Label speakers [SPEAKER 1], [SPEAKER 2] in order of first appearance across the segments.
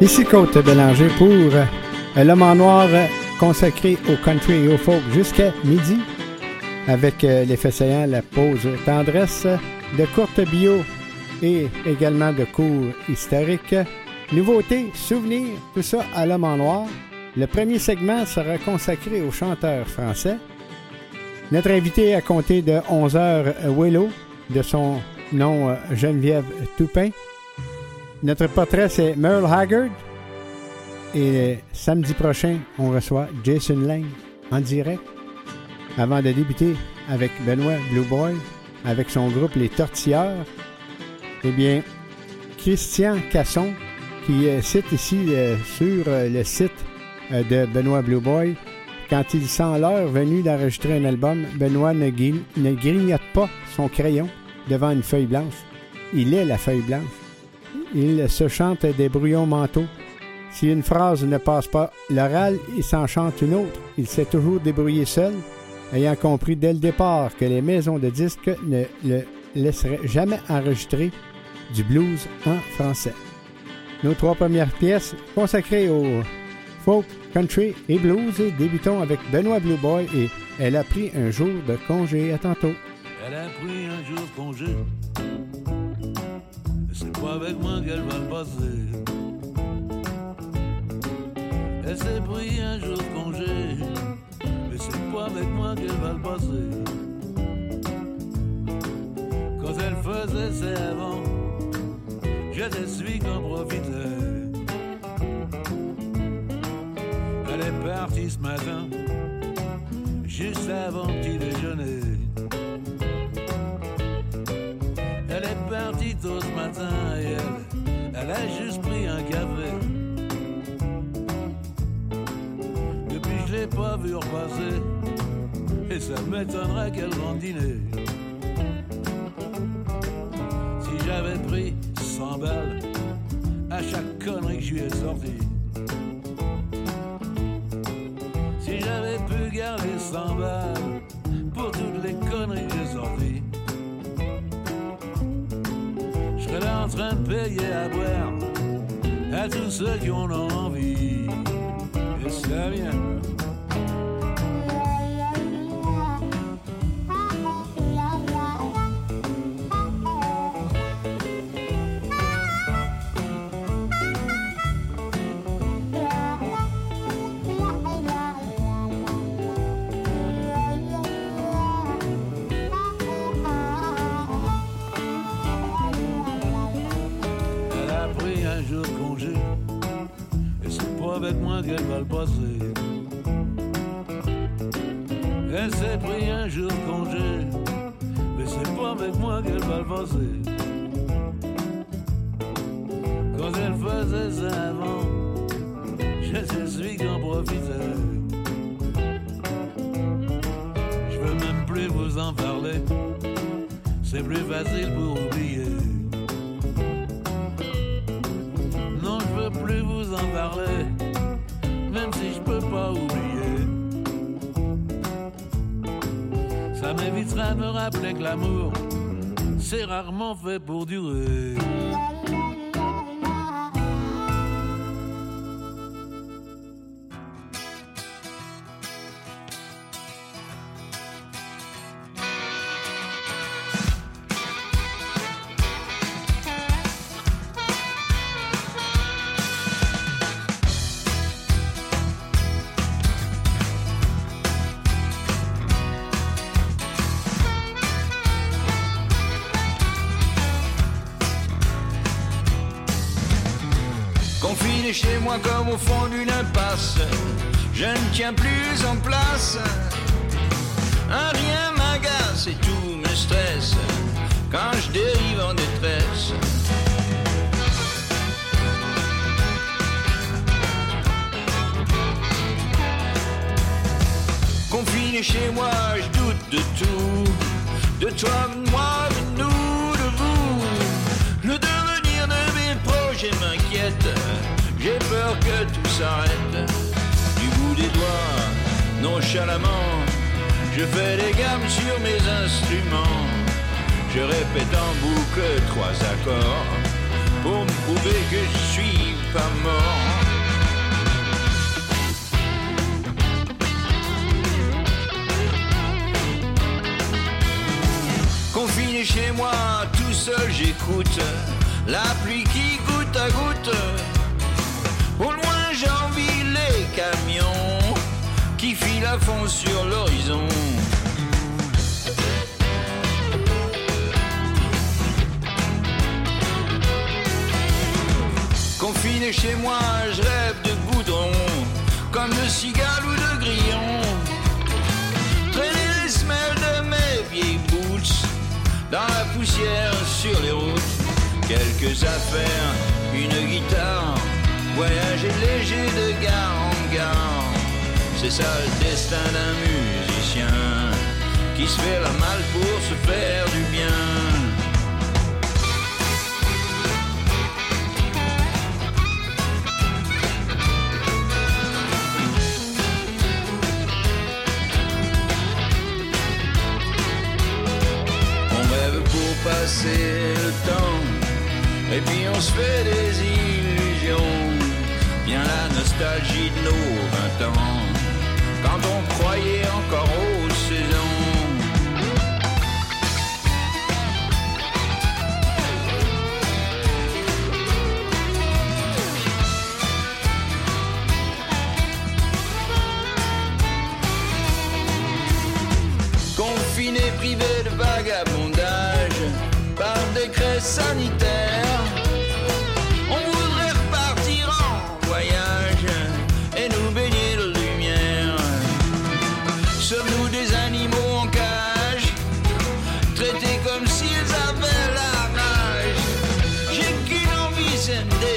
[SPEAKER 1] Ici Côte Bélanger pour euh, L'homme en noir euh, consacré au country et au folk jusqu'à midi avec euh, l'effet saillant, la pause tendresse, de courtes bio et également de cours historiques. Nouveautés, souvenirs, tout ça à l'homme en noir. Le premier segment sera consacré au chanteur français. Notre invité à compter de 11h, Willow, de son nom Geneviève Toupin. Notre portrait, c'est Merle Haggard. Et samedi prochain, on reçoit Jason Lang en direct. Avant de débuter avec Benoît Blue Boy, avec son groupe Les Tortilleurs, eh bien, Christian Casson, qui euh, cite ici euh, sur euh, le site de Benoît Blue Boy, quand il sent l'heure venue d'enregistrer un album, Benoît ne, ne grignote pas son crayon devant une feuille blanche. Il est la feuille blanche. Il se chante des brouillons mentaux. Si une phrase ne passe pas l'oral, il s'en chante une autre. Il s'est toujours débrouillé seul, ayant compris dès le départ que les maisons de disques ne le laisseraient jamais enregistrer du blues en français. Nos trois premières pièces consacrées au folk, country et blues. Débutons avec Benoît Blue Boy et Elle a pris un jour de congé. À tantôt.
[SPEAKER 2] Elle a pris un jour de congé pas avec moi qu'elle va le passer. Elle s'est pris un jour de congé, mais c'est pas avec moi qu'elle va le passer. Quand elle faisait ses avant, je suis qu'en profitait. Elle est partie ce matin, juste avant petit déjeuner. Tôt ce matin elle, a juste pris un café. Depuis je l'ai pas vu repasser et ça m'étonnerait qu'elle dîner. Si j'avais pris 100 balles à chaque connerie que je lui ai sorti. Si j'avais pu garder 100 balles pour toutes les conneries que j'ai sorties. En train de payer à boire à tous ceux qui ont envie. Et ça vient. Qu'elle va le passer. Elle s'est pris un jour congé, mais c'est pas avec moi qu'elle va le passer. Quand elle faisait ça avant, je suis qu'en profitait. Je veux même plus vous en parler, c'est plus facile pour oublier. De me rappeler que l'amour, c'est rarement fait pour durer.
[SPEAKER 3] Comme au fond d'une impasse. Je ne tiens plus en place. Un rien m'agace et tout me stresse quand je dérive en détresse. Confiné chez moi, je doute de tout, de toi, de moi, de nous, de vous. Le devenir de mes projets m'inquiète. J'ai peur que tout s'arrête du bout des doigts, nonchalamment. Je fais des gammes sur mes instruments. Je répète en boucle trois accords pour me prouver que je suis pas mort. Confiné chez moi, tout seul j'écoute la pluie qui goutte à goutte. Qui filent à fond sur l'horizon. Confiné chez moi, je rêve de goudron, comme de cigale ou de grillon. Traîner les semelles de mes vieilles boots dans la poussière sur les routes. Quelques affaires, une guitare, voyager léger de gare C'est ça le destin d'un musicien qui se fait la malle pour se faire du bien. On rêve pour passer le temps, et puis on se fait des illusions. Nostalgie de nos 20 ans, quand on croyait encore aux saisons. Envie,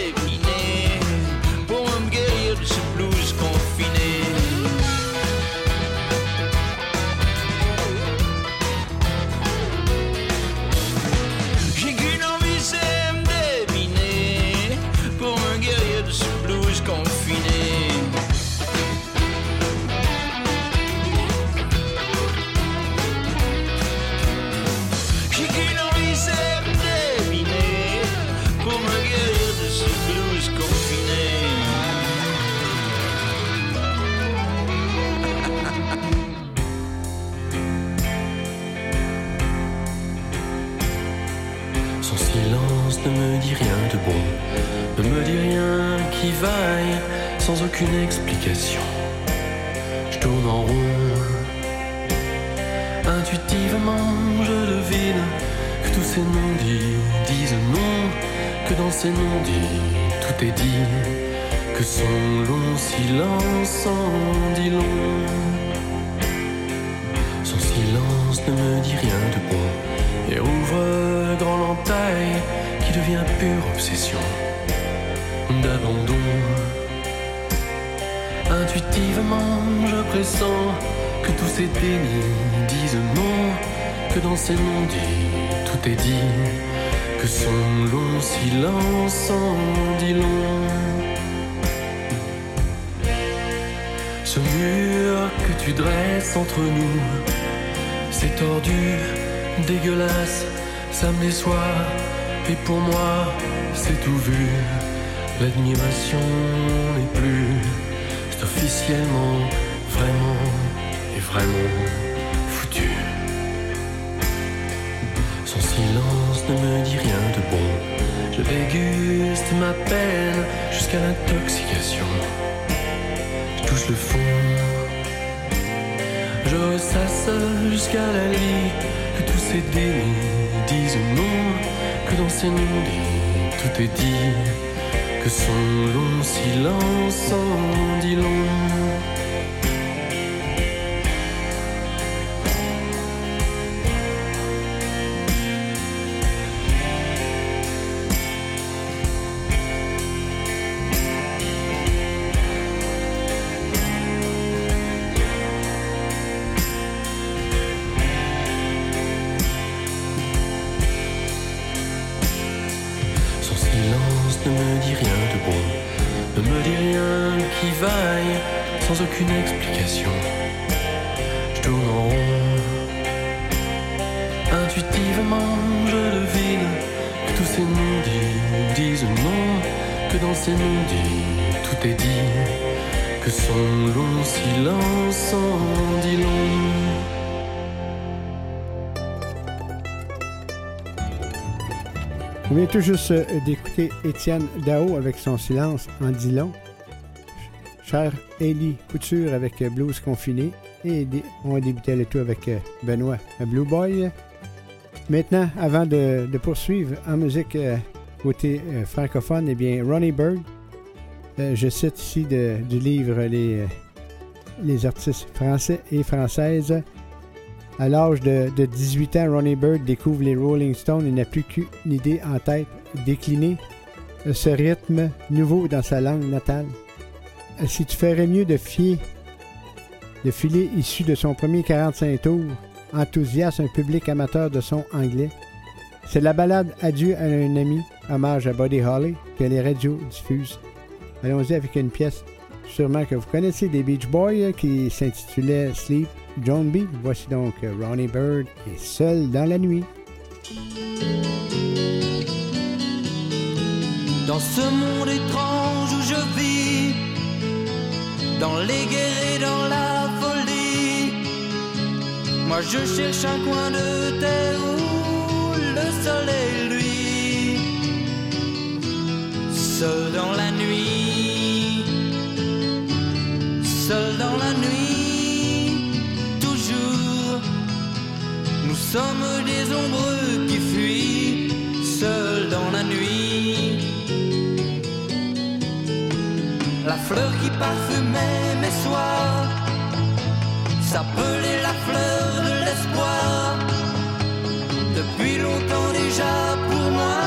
[SPEAKER 4] tordu, dégueulasse, ça me déçoit. Et pour moi, c'est tout vu. L'admiration n'est plus, c'est officiellement, vraiment et vraiment foutu. Son silence ne me dit rien de bon. Je déguste ma peine jusqu'à l'intoxication. Je ressasse jusqu'à la lit que tous ces dénis disent non, que dans ces tout est dit, que son long silence en dit long.
[SPEAKER 1] Juste euh, d'écouter Étienne Dao avec son silence en dit long. Cher Ellie Couture avec euh, Blues Confiné. Et on a débuté le tout avec euh, Benoît Blue Boy. Maintenant, avant de, poursuivre en musique côté francophone, eh bien, Ronnie Bird. je cite ici du livre les, les artistes français et françaises à l'âge de, 18 ans, Ronnie Bird découvre les Rolling Stones et n'a plus qu'une idée en tête, décliner ce rythme nouveau dans sa langue natale. Si tu ferais mieux de fier, de filer issu de son premier 45 tours, enthousiaste un public amateur de son anglais. C'est la balade Adieu à un ami, hommage à Buddy Holly, que les radios diffusent. Allons-y avec une pièce sûrement que vous connaissez des Beach Boys qui s'intitulait Sleep John B. Voici donc Ronnie Bird et Seul dans la nuit.
[SPEAKER 5] Dans ce monde étrange où je vis, dans les guerres et dans la folie, moi je cherche un coin de terre où le soleil lui, seul dans la nuit, seul dans la nuit. sommes des ombreux qui fuient seuls dans la nuit. La fleur qui parfumait mes soirs s'appelait la fleur de l'espoir. Depuis longtemps déjà pour moi,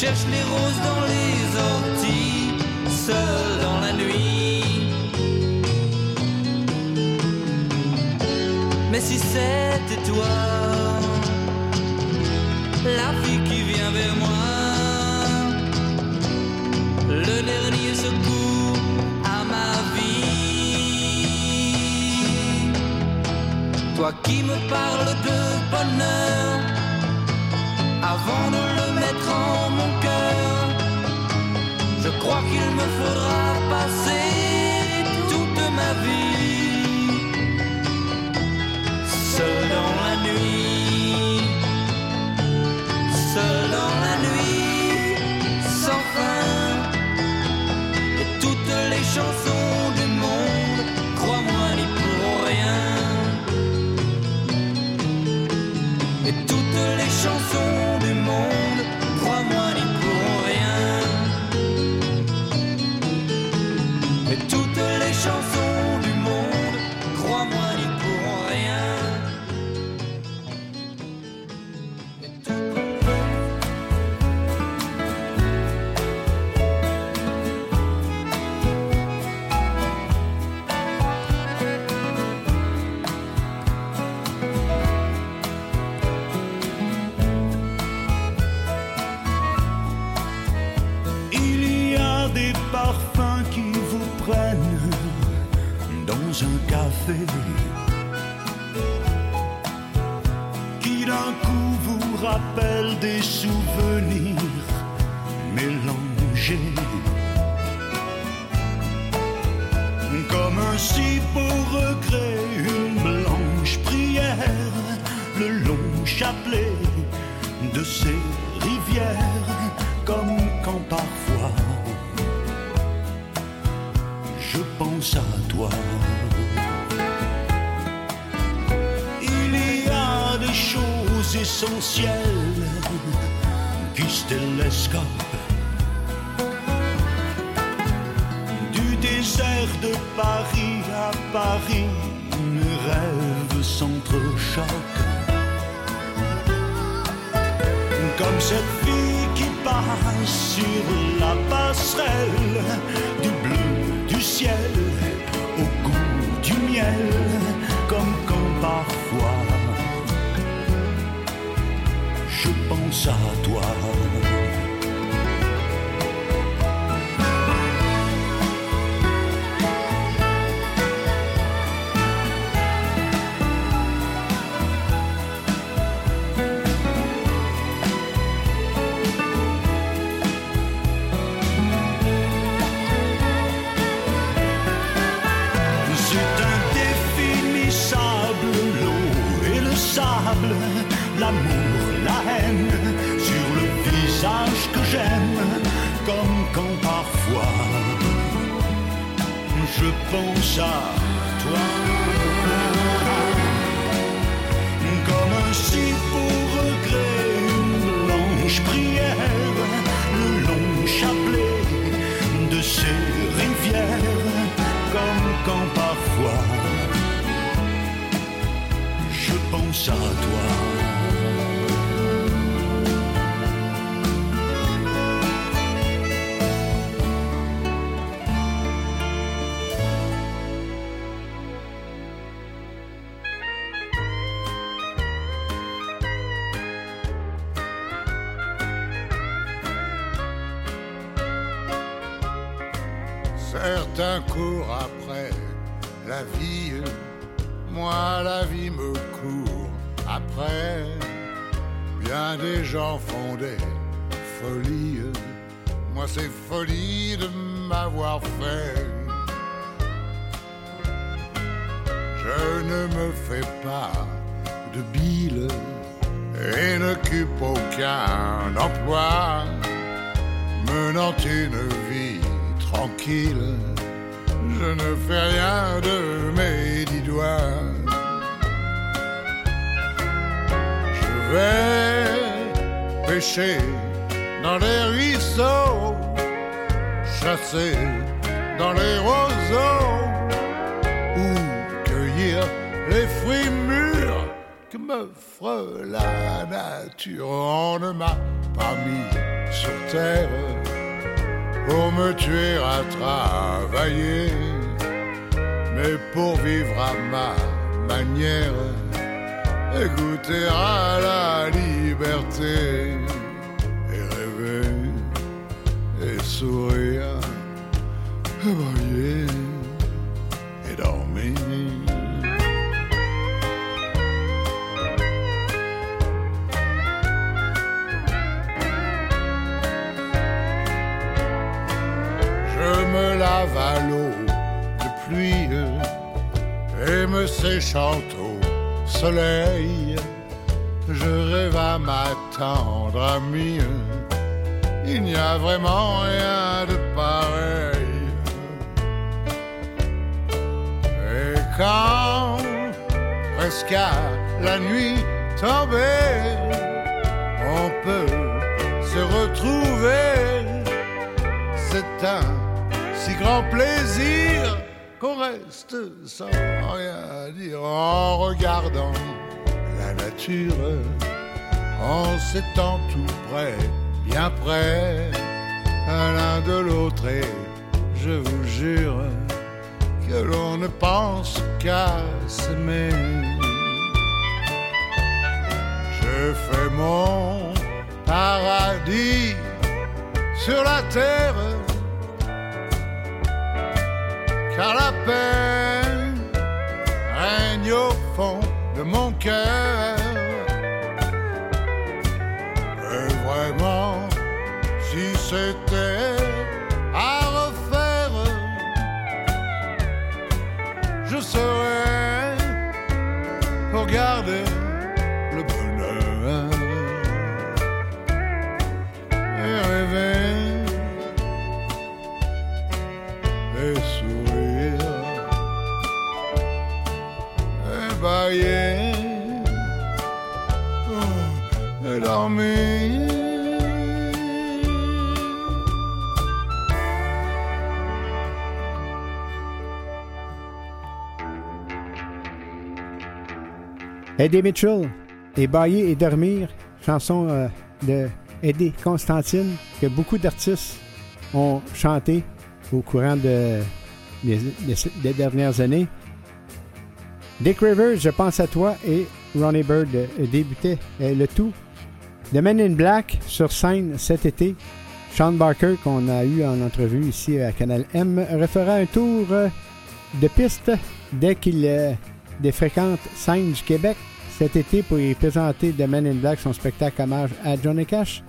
[SPEAKER 5] cherche les roses dans les orties, seul dans la nuit. Mais si c'était toi, la fille qui vient vers moi, le dernier secours à ma vie. Toi qui me parles de bonheur avant de le en mon cœur. Je crois qu'il me faudra passer toute ma vie seul dans la nuit, seul dans la nuit, sans fin. Et toutes les chansons du
[SPEAKER 6] qui d'un coup vous rappelle des souvenirs mélangés? Comme un si beau regret, une blanche prière, le long chapelet de ces rivières, comme quand parfois je pense à toi. Essentiel qui se télescope du désert de Paris à Paris, mes rêves s'entrechoquent. Comme cette fille qui passe sur la passerelle du bleu du ciel au goût du miel, comme quand parfois Je t'in définissable l'eau et le sable l'amour. Je pense à toi. Comme un si regret, une blanche prière, le long chapelet de ces rivières, comme quand parfois je pense à toi.
[SPEAKER 7] Menant une vie tranquille. Je ne fais rien de mes dix doigts. Je vais pêcher dans les ruisseaux, chasser dans les roseaux, ou cueillir les fruits mûrs que m'offre la nature. Ne m'a pas mis sur terre pour me tuer à travailler, mais pour vivre à ma manière et goûter à la liberté et rêver et sourire et briller séchant au soleil. Je rêve à ma tendre amie. Il n'y a vraiment rien de pareil. Et quand, presque à la nuit tombée, on peut se retrouver, c'est un si grand plaisir qu'on reste sans rien dire en regardant la nature, en s'étant tout près, bien près, l'un de l'autre et je vous jure que l'on ne pense qu'à s'aimer. Je fais mon paradis sur la terre car la paix règne au fond de mon cœur. Et vraiment, si c'était
[SPEAKER 1] Eddie Mitchell et Bailler et dormir, chanson euh, de Eddie Constantine que beaucoup d'artistes ont chanté au courant de, des, dernières années. Dick Rivers, je pense à toi et Ronnie Bird euh, débutaient euh, le tout. The Men in Black sur scène cet été. Sean Barker, qu'on a eu en entrevue ici à Canal M, refera un tour de piste dès qu'il défréquente scène du Québec cet été pour y présenter The Men in Black, son spectacle hommage à Johnny Cash.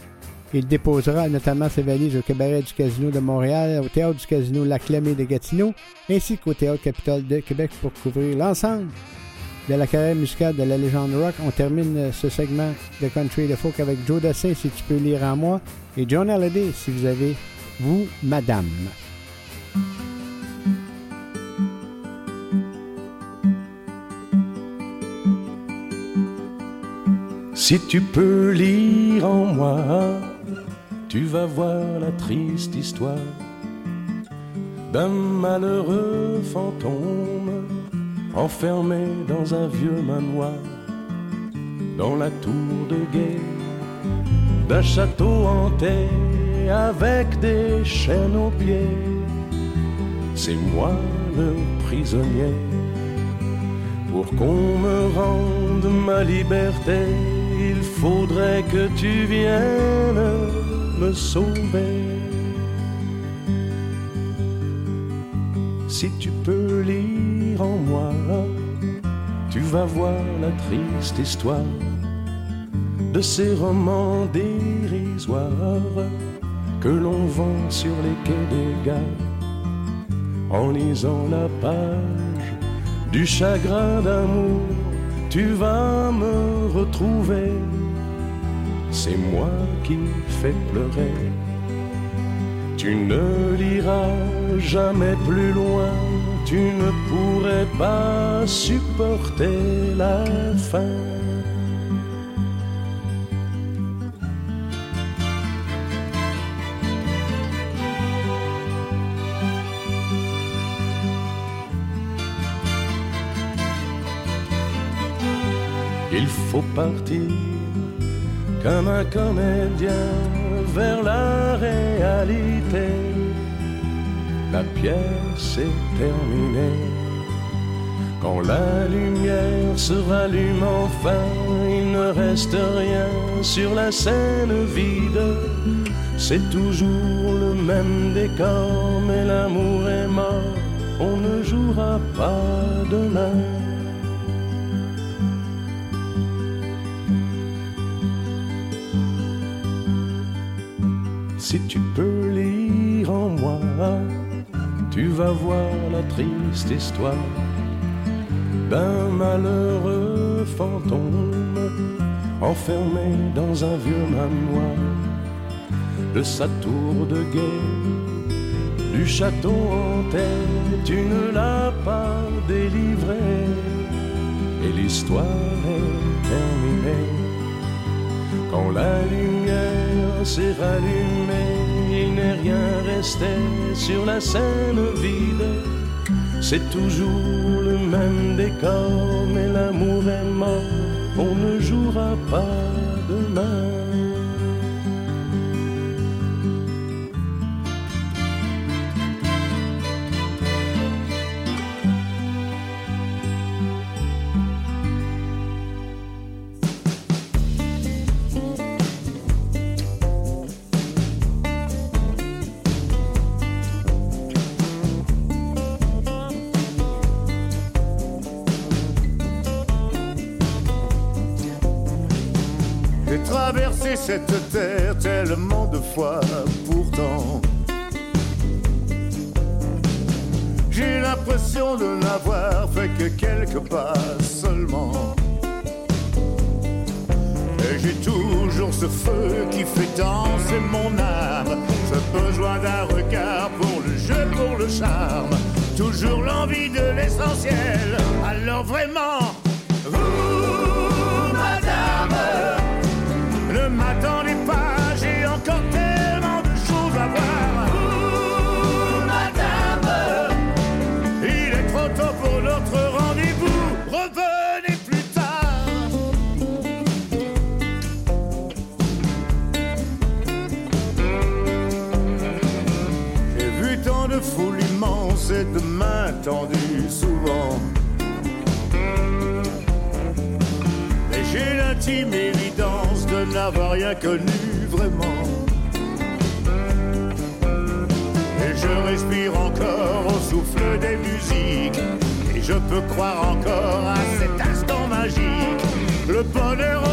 [SPEAKER 1] Il déposera notamment ses valises au cabaret du Casino de Montréal, au théâtre du Casino La Clamée de Gatineau, ainsi qu'au théâtre Capitole de Québec pour couvrir l'ensemble de la carrière musicale de la légende rock. On termine ce segment de country et de folk avec Joe Dassin, si tu peux lire en moi, et John Halliday, si vous avez, vous, madame.
[SPEAKER 8] Si tu peux lire en moi, tu vas voir la triste histoire d'un malheureux fantôme enfermé dans un vieux manoir, dans la tour de guet d'un château hanté avec des chaînes aux pieds. C'est moi le prisonnier. Pour qu'on me rende ma liberté, il faudrait que tu viennes me sauver. Si tu peux lire en moi, tu vas voir la triste histoire de ces romans dérisoires que l'on vend sur les quais des gares en lisant la page du chagrin d'amour, tu vas me C'est moi qui fais pleurer. Tu ne liras jamais plus loin, tu ne pourrais pas supporter la fin. Comme un comédien vers la réalité. La pièce est terminée. Quand la lumière se rallume enfin, il ne reste rien sur la scène vide. C'est toujours le même décor, mais l'amour est mort. On ne jouera pas demain. Si tu peux lire en moi, tu vas voir la triste histoire d'un malheureux fantôme enfermé dans un vieux manoir de sa tour de guet, du château hanté, tu ne l'as pas délivré et l'histoire est terminée. Quand la lumière s'est rallumée, il n'est rien resté sur la scène vide. C'est toujours le même décor, mais l'amour est mort, on ne jouera pas demain.
[SPEAKER 7] Tellement de fois pourtant. J'ai l'impression de n'avoir fait que quelques pas seulement. Et j'ai toujours ce feu qui fait danser mon âme. Ce besoin d'un regard pour le jeu, pour le charme. Toujours l'envie de l'essentiel. Alors vraiment, rien connu vraiment. Et je respire encore au souffle des musiques. Et je peux croire encore à cet instant magique. Le bonheur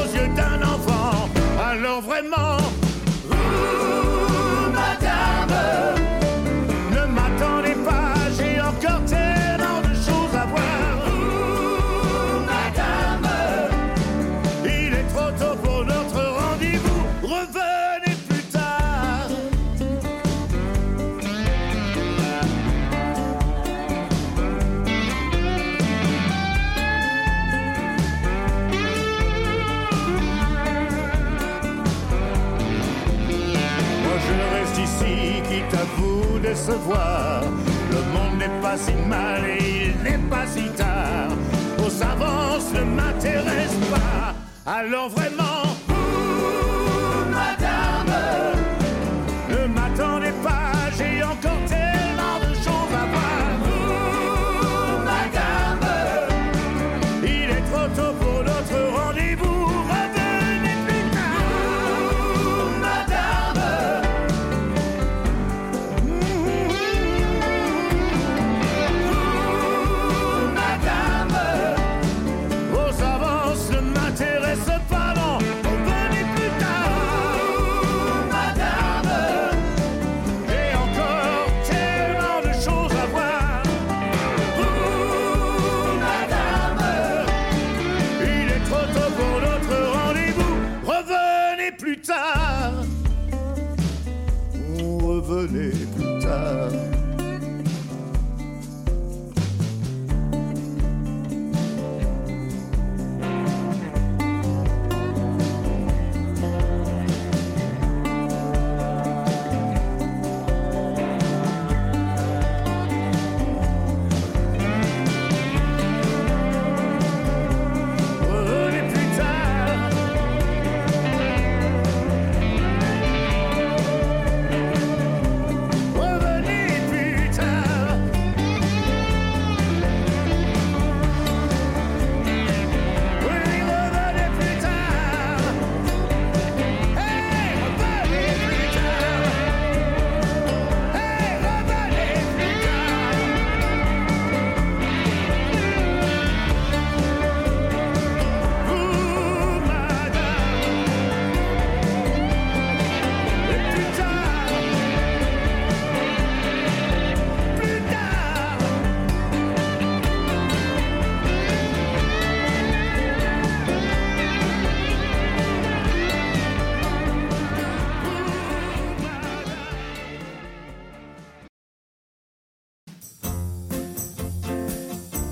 [SPEAKER 7] Le monde n'est pas si mal et il n'est pas si tard. Aux avances ne m'intéresse pas. Alors vraiment.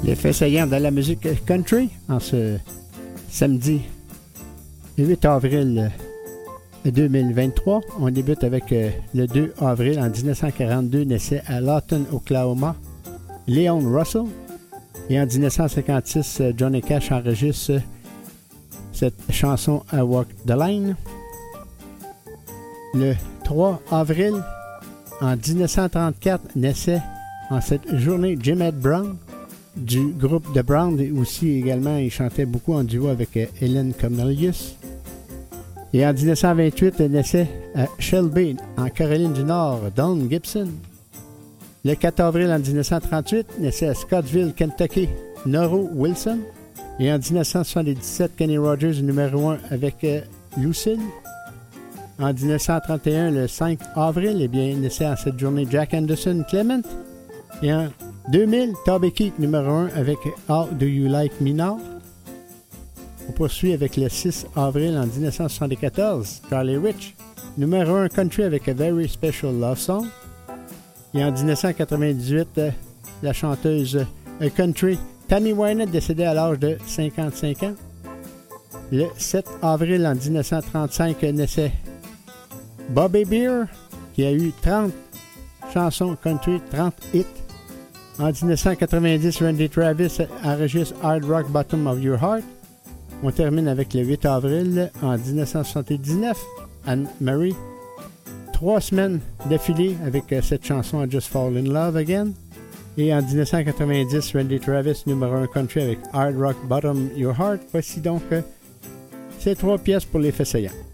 [SPEAKER 1] Les faits de la musique country en ce samedi 8 avril 2023. On débute avec euh, le 2 avril en 1942, naissait à Lawton, Oklahoma, Leon Russell. Et en 1956, euh, Johnny Cash enregistre euh, cette chanson à Walk the Line. Le 3 avril en 1934, naissait en cette journée Jim Ed Brown du groupe The Brown et aussi également il chantait beaucoup en duo avec euh, Helen Cornelius. Et en 1928 naissait à Shelby en Caroline du Nord Don Gibson. Le 4 avril en 1938 naissait à Scottsville, Kentucky Noro Wilson. Et en 1977 Kenny Rogers numéro 1 avec euh, Lucille. En 1931, le 5 avril, eh bien, naissait en cette journée Jack Anderson Clement. Et en 2000, Toby Keith numéro 1 avec How Do You Like Me Now? On poursuit avec le 6 avril en 1974, Charlie Rich, numéro 1 country avec A Very Special Love Song. Et en 1998, euh, la chanteuse euh, country Tammy Wynette décédée à l'âge de 55 ans. Le 7 avril en 1935 euh, naissait Bobby Beer, qui a eu 30 chansons country, 30 hits. En 1990, Randy Travis enregistre Hard Rock Bottom of Your Heart. On termine avec le 8 avril en 1979, Anne-Marie. Trois semaines d'affilée avec euh, cette chanson Just Fall in Love Again. Et en 1990, Randy Travis, numéro 1 country avec Hard Rock Bottom Your Heart. Voici donc euh, ces trois pièces pour les fessayants.
[SPEAKER 9] I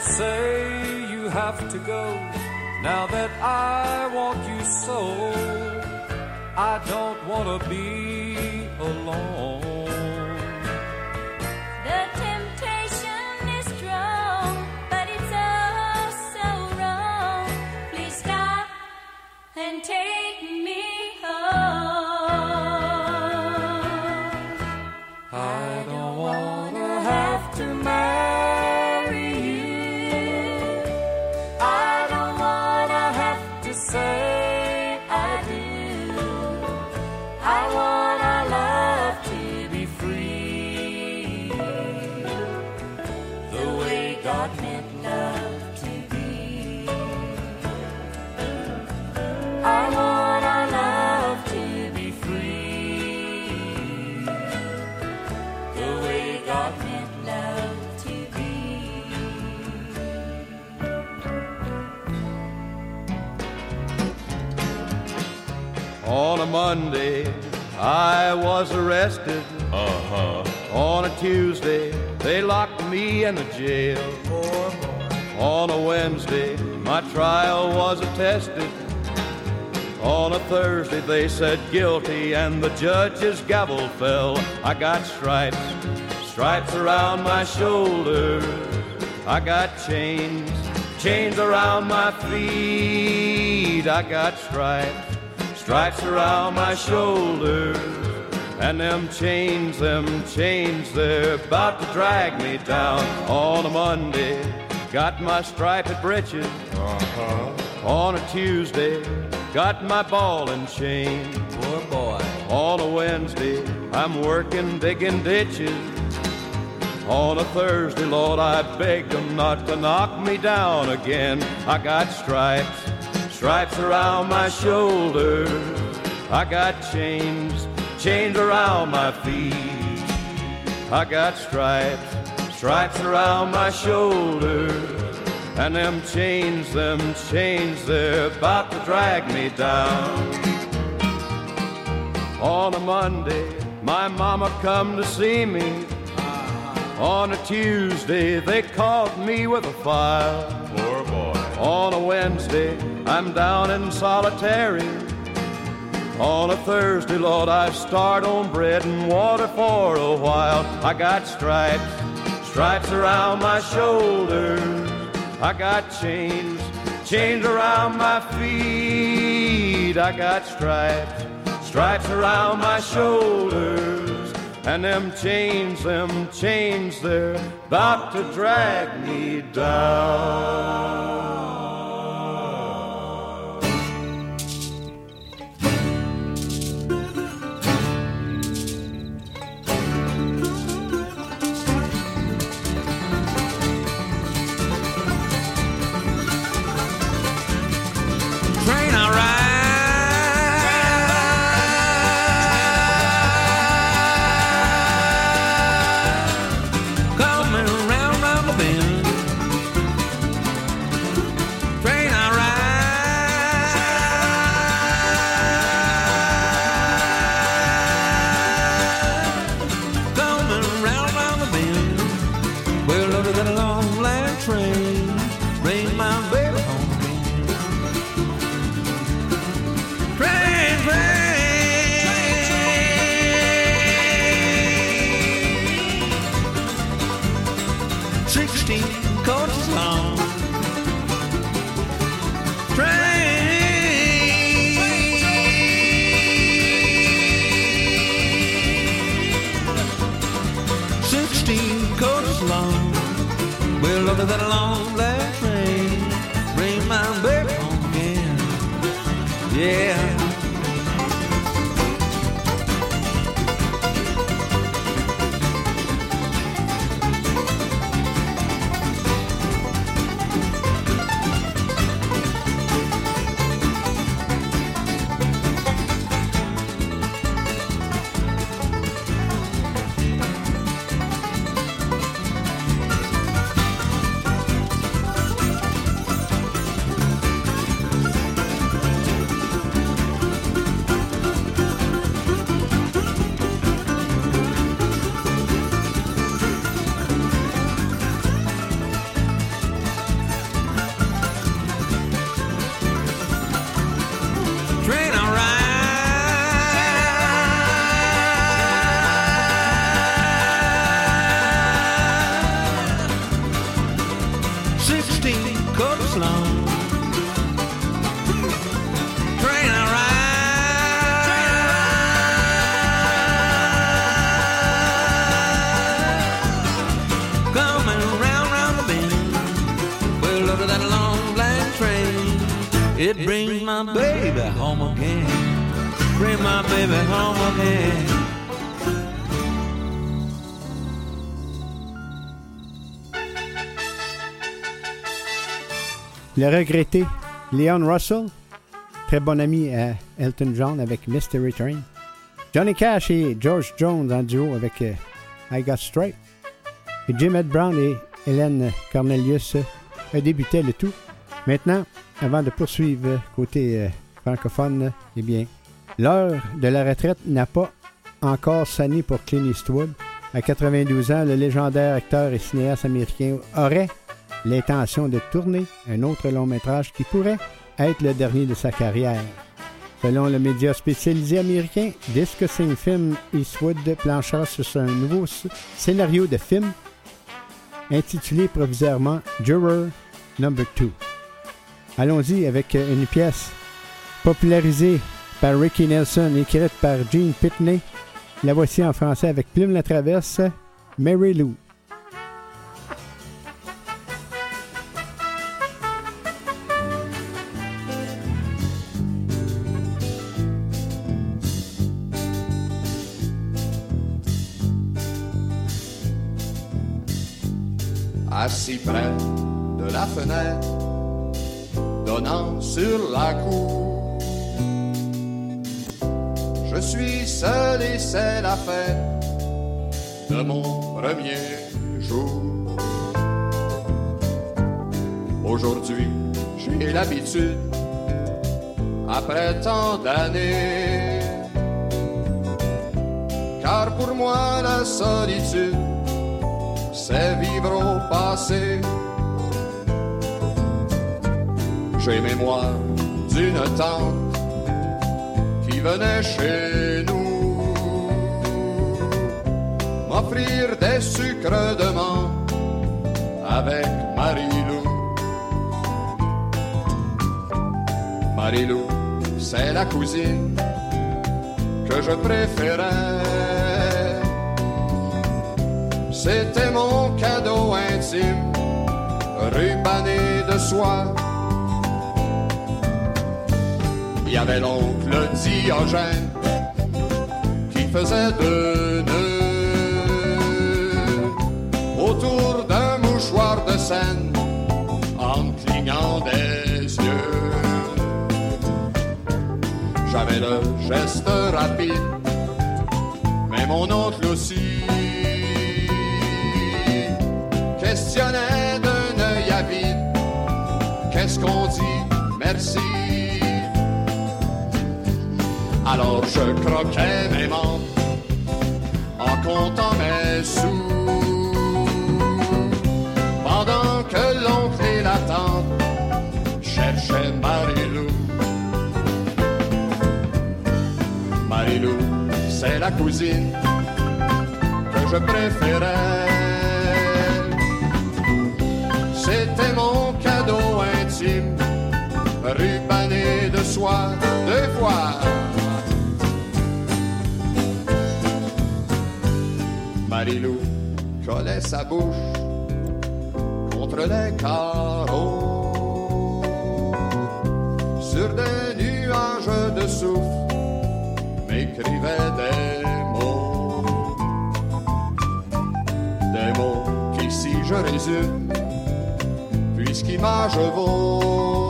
[SPEAKER 9] Say you have to go now that I want you so. I don't want to be alone.
[SPEAKER 10] I was arrested. Uh huh. On a Tuesday, they locked me in the jail. On a Wednesday, my trial was attested. On a Thursday, they said guilty, and the judge's gavel fell. I got stripes, stripes around my shoulders. I got chains, chains around my feet. I got stripes, stripes around my shoulders. And them chains, them chains, they're about to drag me down on a Monday. Got my striped breeches. Uh-huh. On a Tuesday, got my ball and chain.
[SPEAKER 9] Poor boy.
[SPEAKER 10] On a Wednesday, I'm working digging ditches. On a Thursday, Lord, I begged them not to knock me down again. I got stripes, stripes around my shoulders. I got chains, chains around my feet. I got stripes, stripes around my shoulders. And them chains, them chains, they're about to drag me down. On a Monday, my mama come to see me. On a Tuesday, they caught me with a file. On a Wednesday, I'm down in solitary. On a Thursday, Lord, I start on bread and water for a while. I got stripes, stripes around my shoulders. I got chains, chains around my feet. I got stripes, stripes around my shoulders. And them chains, them chains, they're about to drag me down.
[SPEAKER 1] Le regretté Leon Russell, très bon ami à Elton John avec Mystery Train. Johnny Cash et George Jones en duo avec euh, I Got Straight. Et Jim Ed Brown et Hélène Cornelius euh, débutaient le tout. Maintenant, avant de poursuivre côté euh, francophone, eh bien, l'heure de la retraite n'a pas encore sonné pour Clint Eastwood. À 92 ans, le légendaire acteur et cinéaste américain aurait l'intention de tourner un autre long métrage qui pourrait être le dernier de sa carrière. Selon le média spécialisé américain, Disque Film Eastwood planchera sur un nouveau scénario de film intitulé provisoirement Juror Number 2. Allons-y avec une pièce popularisée par Ricky Nelson, écrite par Gene Pitney. La voici en français avec Plume la Traverse, Mary Lou.
[SPEAKER 11] Assis près de la fenêtre donnant sur la cour. Je suis seul et c'est la fête de mon premier jour. Aujourd'hui, j'ai l'habitude, après tant d'années, car pour moi la solitude c'est vivre au passé. J'ai mémoire d'une tante qui venait chez nous m'offrir des sucres de menthe avec. Marilou, c'est la cousine que je préférais. C'était mon cadeau intime, rubané de soie. Il y avait l'oncle Diogène qui faisait deux nœuds autour d'un mouchoir de Seine en clignant des yeux. J'avais le geste rapide, mais mon oncle aussi merci? Alors je croquais mes membres en comptant mes sous. Pendant que l'oncle et la tante cherchaient Marilou. Marilou, c'est la cousine que je préférais. C'était mon cadeau intime, de soie deux fois. Marilou, collait sa bouche contre les carreaux. Sur des nuages de souffle, m'écrivait des mots. Des mots qui, si je résume, puisqu'image vaut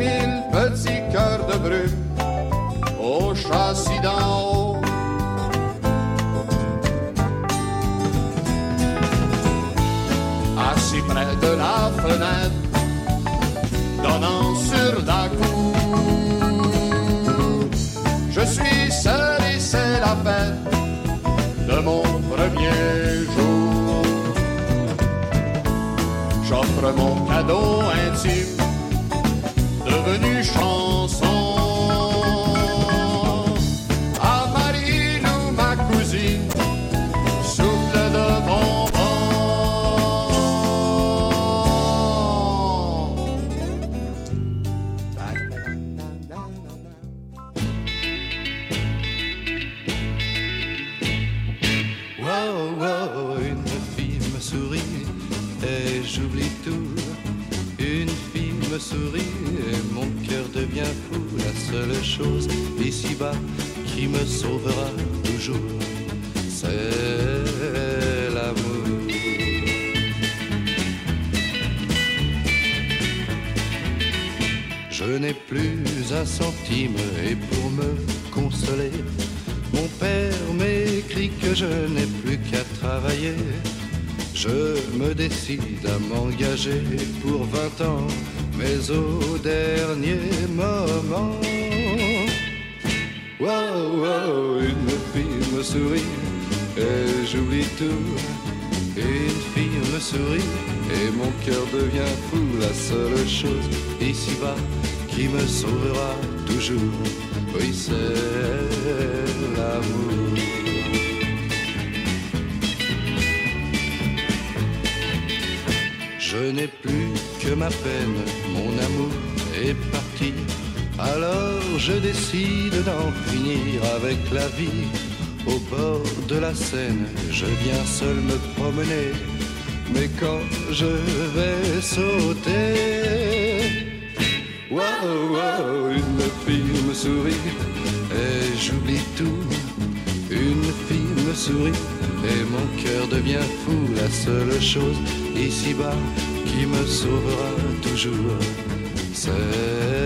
[SPEAKER 11] mille petits cœurs de brume au châssis d'en haut. Assis près de la fenêtre,
[SPEAKER 12] décide à m'engager pour 20 ans, mais au décide d'en finir avec la vie. Au bord de la Seine, je viens seul me promener. Mais quand je vais sauter, wow, wow, une fille me sourit et j'oublie tout. Une fille me sourit et mon cœur devient fou. La seule chose ici-bas qui me sauvera toujours, c'est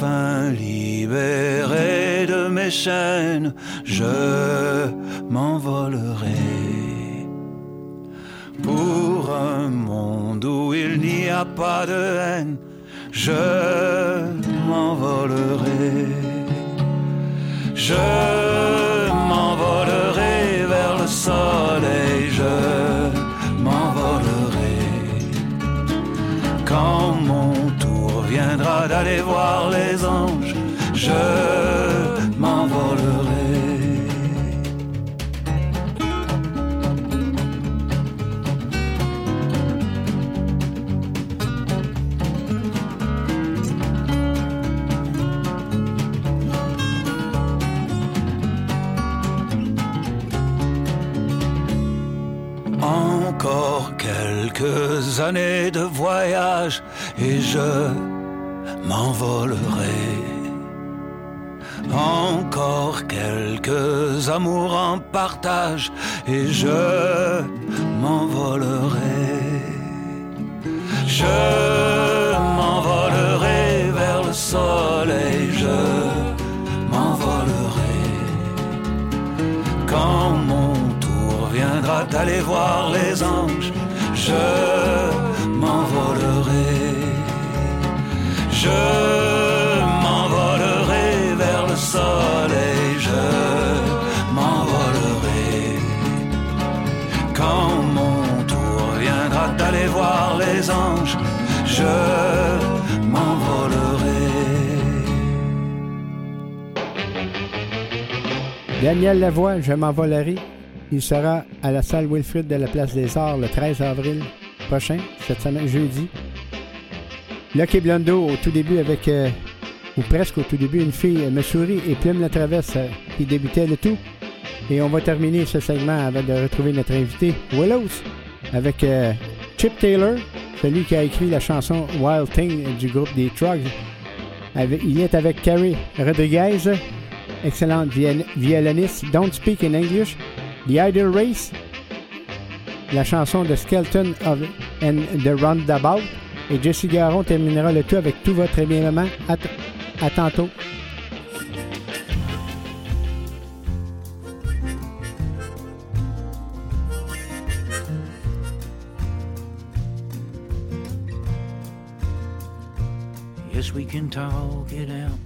[SPEAKER 13] Libéré de mes chaînes, je m'envolerai. Pour un monde où il n'y a pas de haine, je m'envolerai. Je m'envolerai vers le soleil, je m'envolerai. Quand voir les anges, je m'envolerai. Encore quelques années de voyage et je m'envolerai. Encore quelques amours en partage et je m'envolerai. Je m'envolerai vers le soleil, je m'envolerai. Quand mon tour viendra d'aller voir les anges, je m'envolerai. Je m'envolerai vers le soleil, je m'envolerai. Quand mon tour viendra d'aller voir les anges, je m'envolerai.
[SPEAKER 1] Daniel Lavoie, Je m'envolerai. Il sera à la salle Wilfrid de la Place des Arts le 13 avril prochain, cette semaine, jeudi. Lucky Blondo, au tout début, avec, euh, ou presque au tout début, une fille euh, me sourit et Plume la traverse euh, qui débutait le tout. Et on va terminer ce segment avant de retrouver notre invité, Willows, avec Chip Taylor, celui qui a écrit la chanson Wild Thing du groupe des Trugs. Il est avec Carrie Rodriguez, excellente viol- violoniste, Don't Speak in English, The Idle Race, la chanson de Skeleton of and the Roundabout, et Jesse Garon terminera le tout avec Tout va très bien maman. À, tantôt.
[SPEAKER 13] Yes, we can talk it out.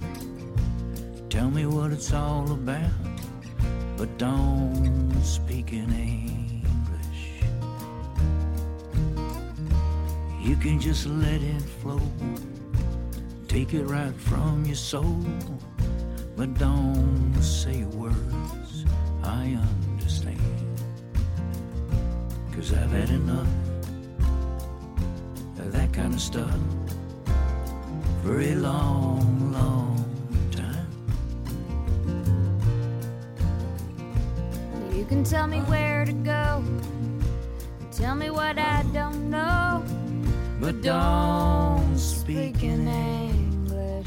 [SPEAKER 13] Tell me what it's all about. But don't speak in English. You can just let it flow. Take it right from your soul. But don't say words I understand. Cause I've had enough of that kind of stuff for a long, long time.
[SPEAKER 14] You can tell me where to go. Tell me what I don't know.
[SPEAKER 13] But don't speak in
[SPEAKER 14] English.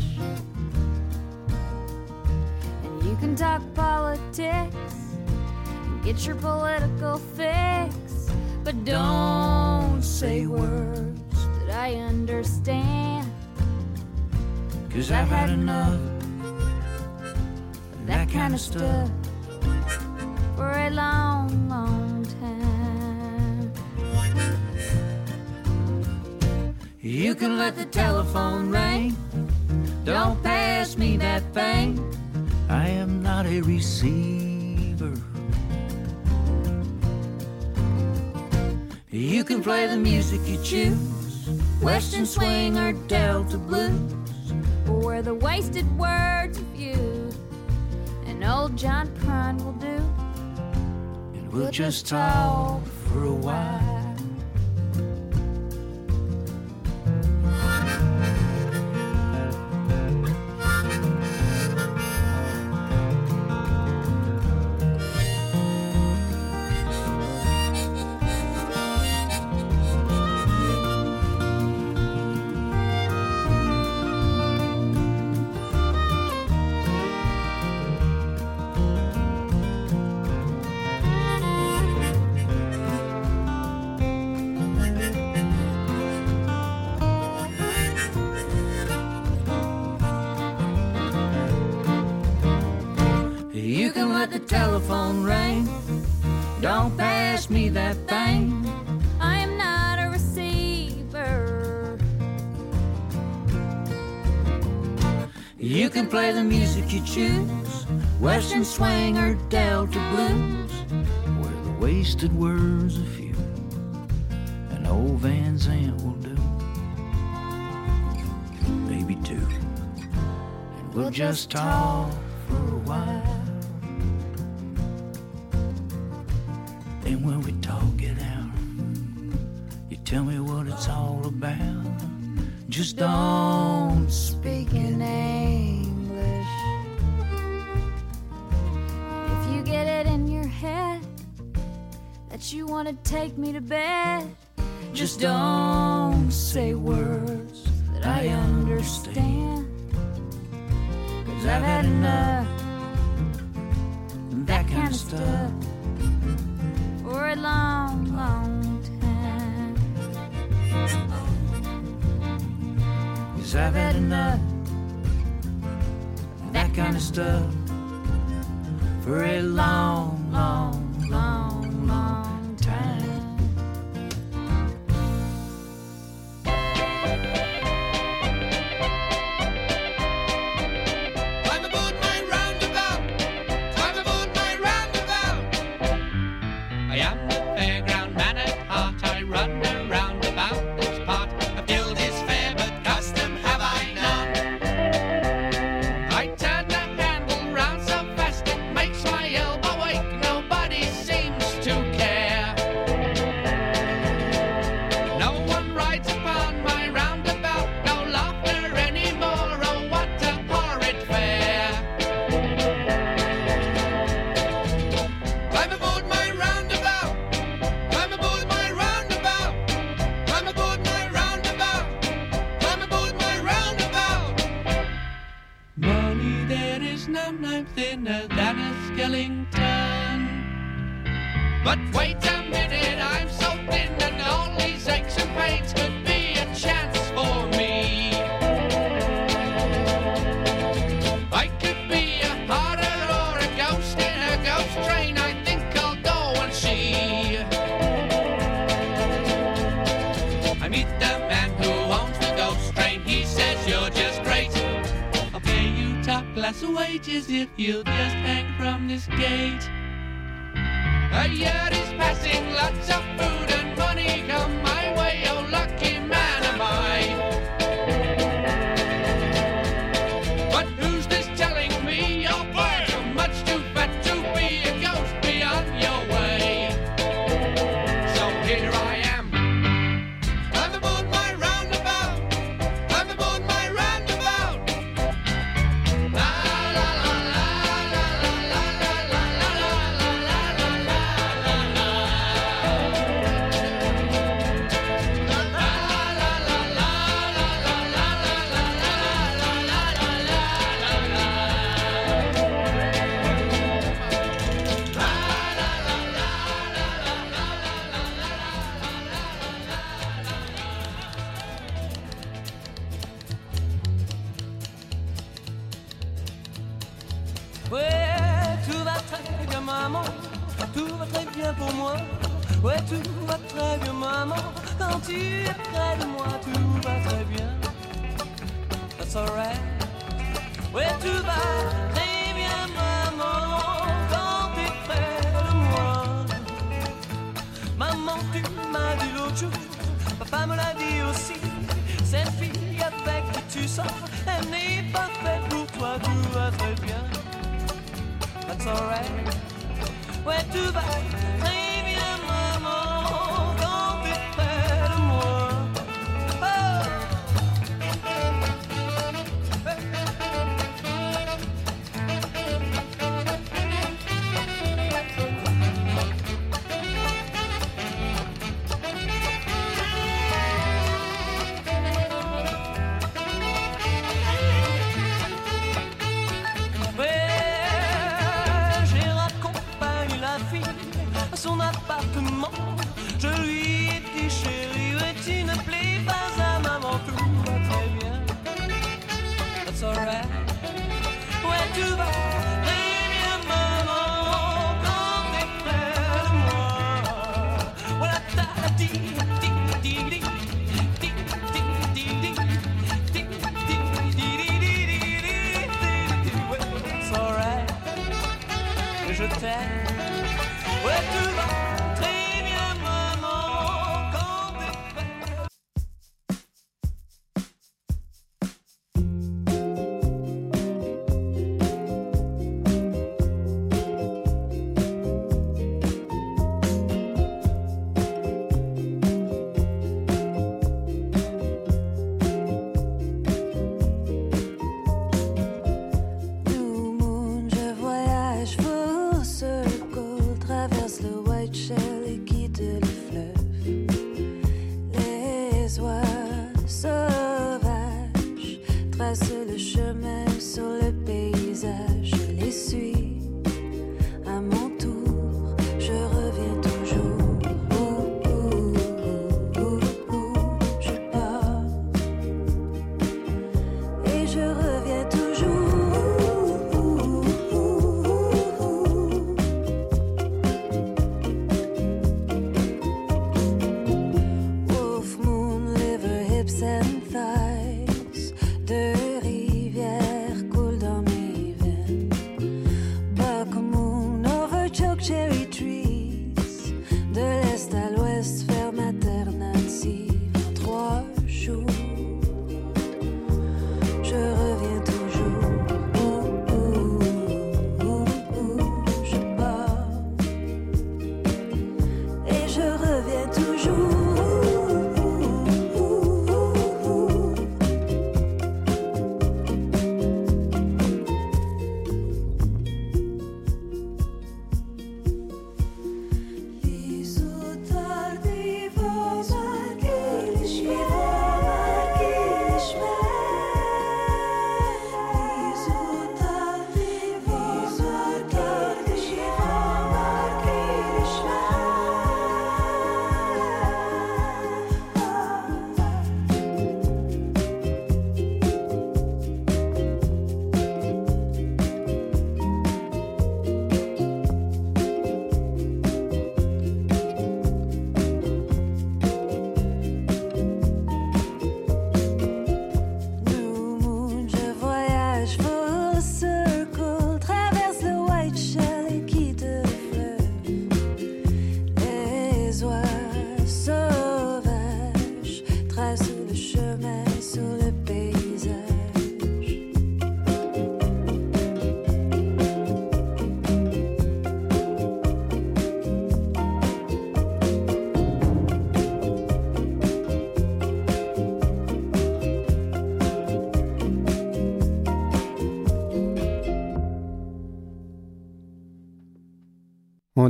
[SPEAKER 14] And you can talk politics and get your political fix. But don't say words that I understand.
[SPEAKER 13] Cause I've had enough of that kind of stuff.
[SPEAKER 14] for a long,
[SPEAKER 13] You can let the telephone ring. Don't pass me that thing. I am not a receiver. You can play the music you choose,
[SPEAKER 14] Western swing or Delta blues, where the wasted words of you and old John Prine will do.
[SPEAKER 13] and we'll just talk for a while. you choose Western swing or Delta blues, where the wasted words are few, and old Van Zant will do.
[SPEAKER 15] Maybe two, and we'll just
[SPEAKER 16] talk.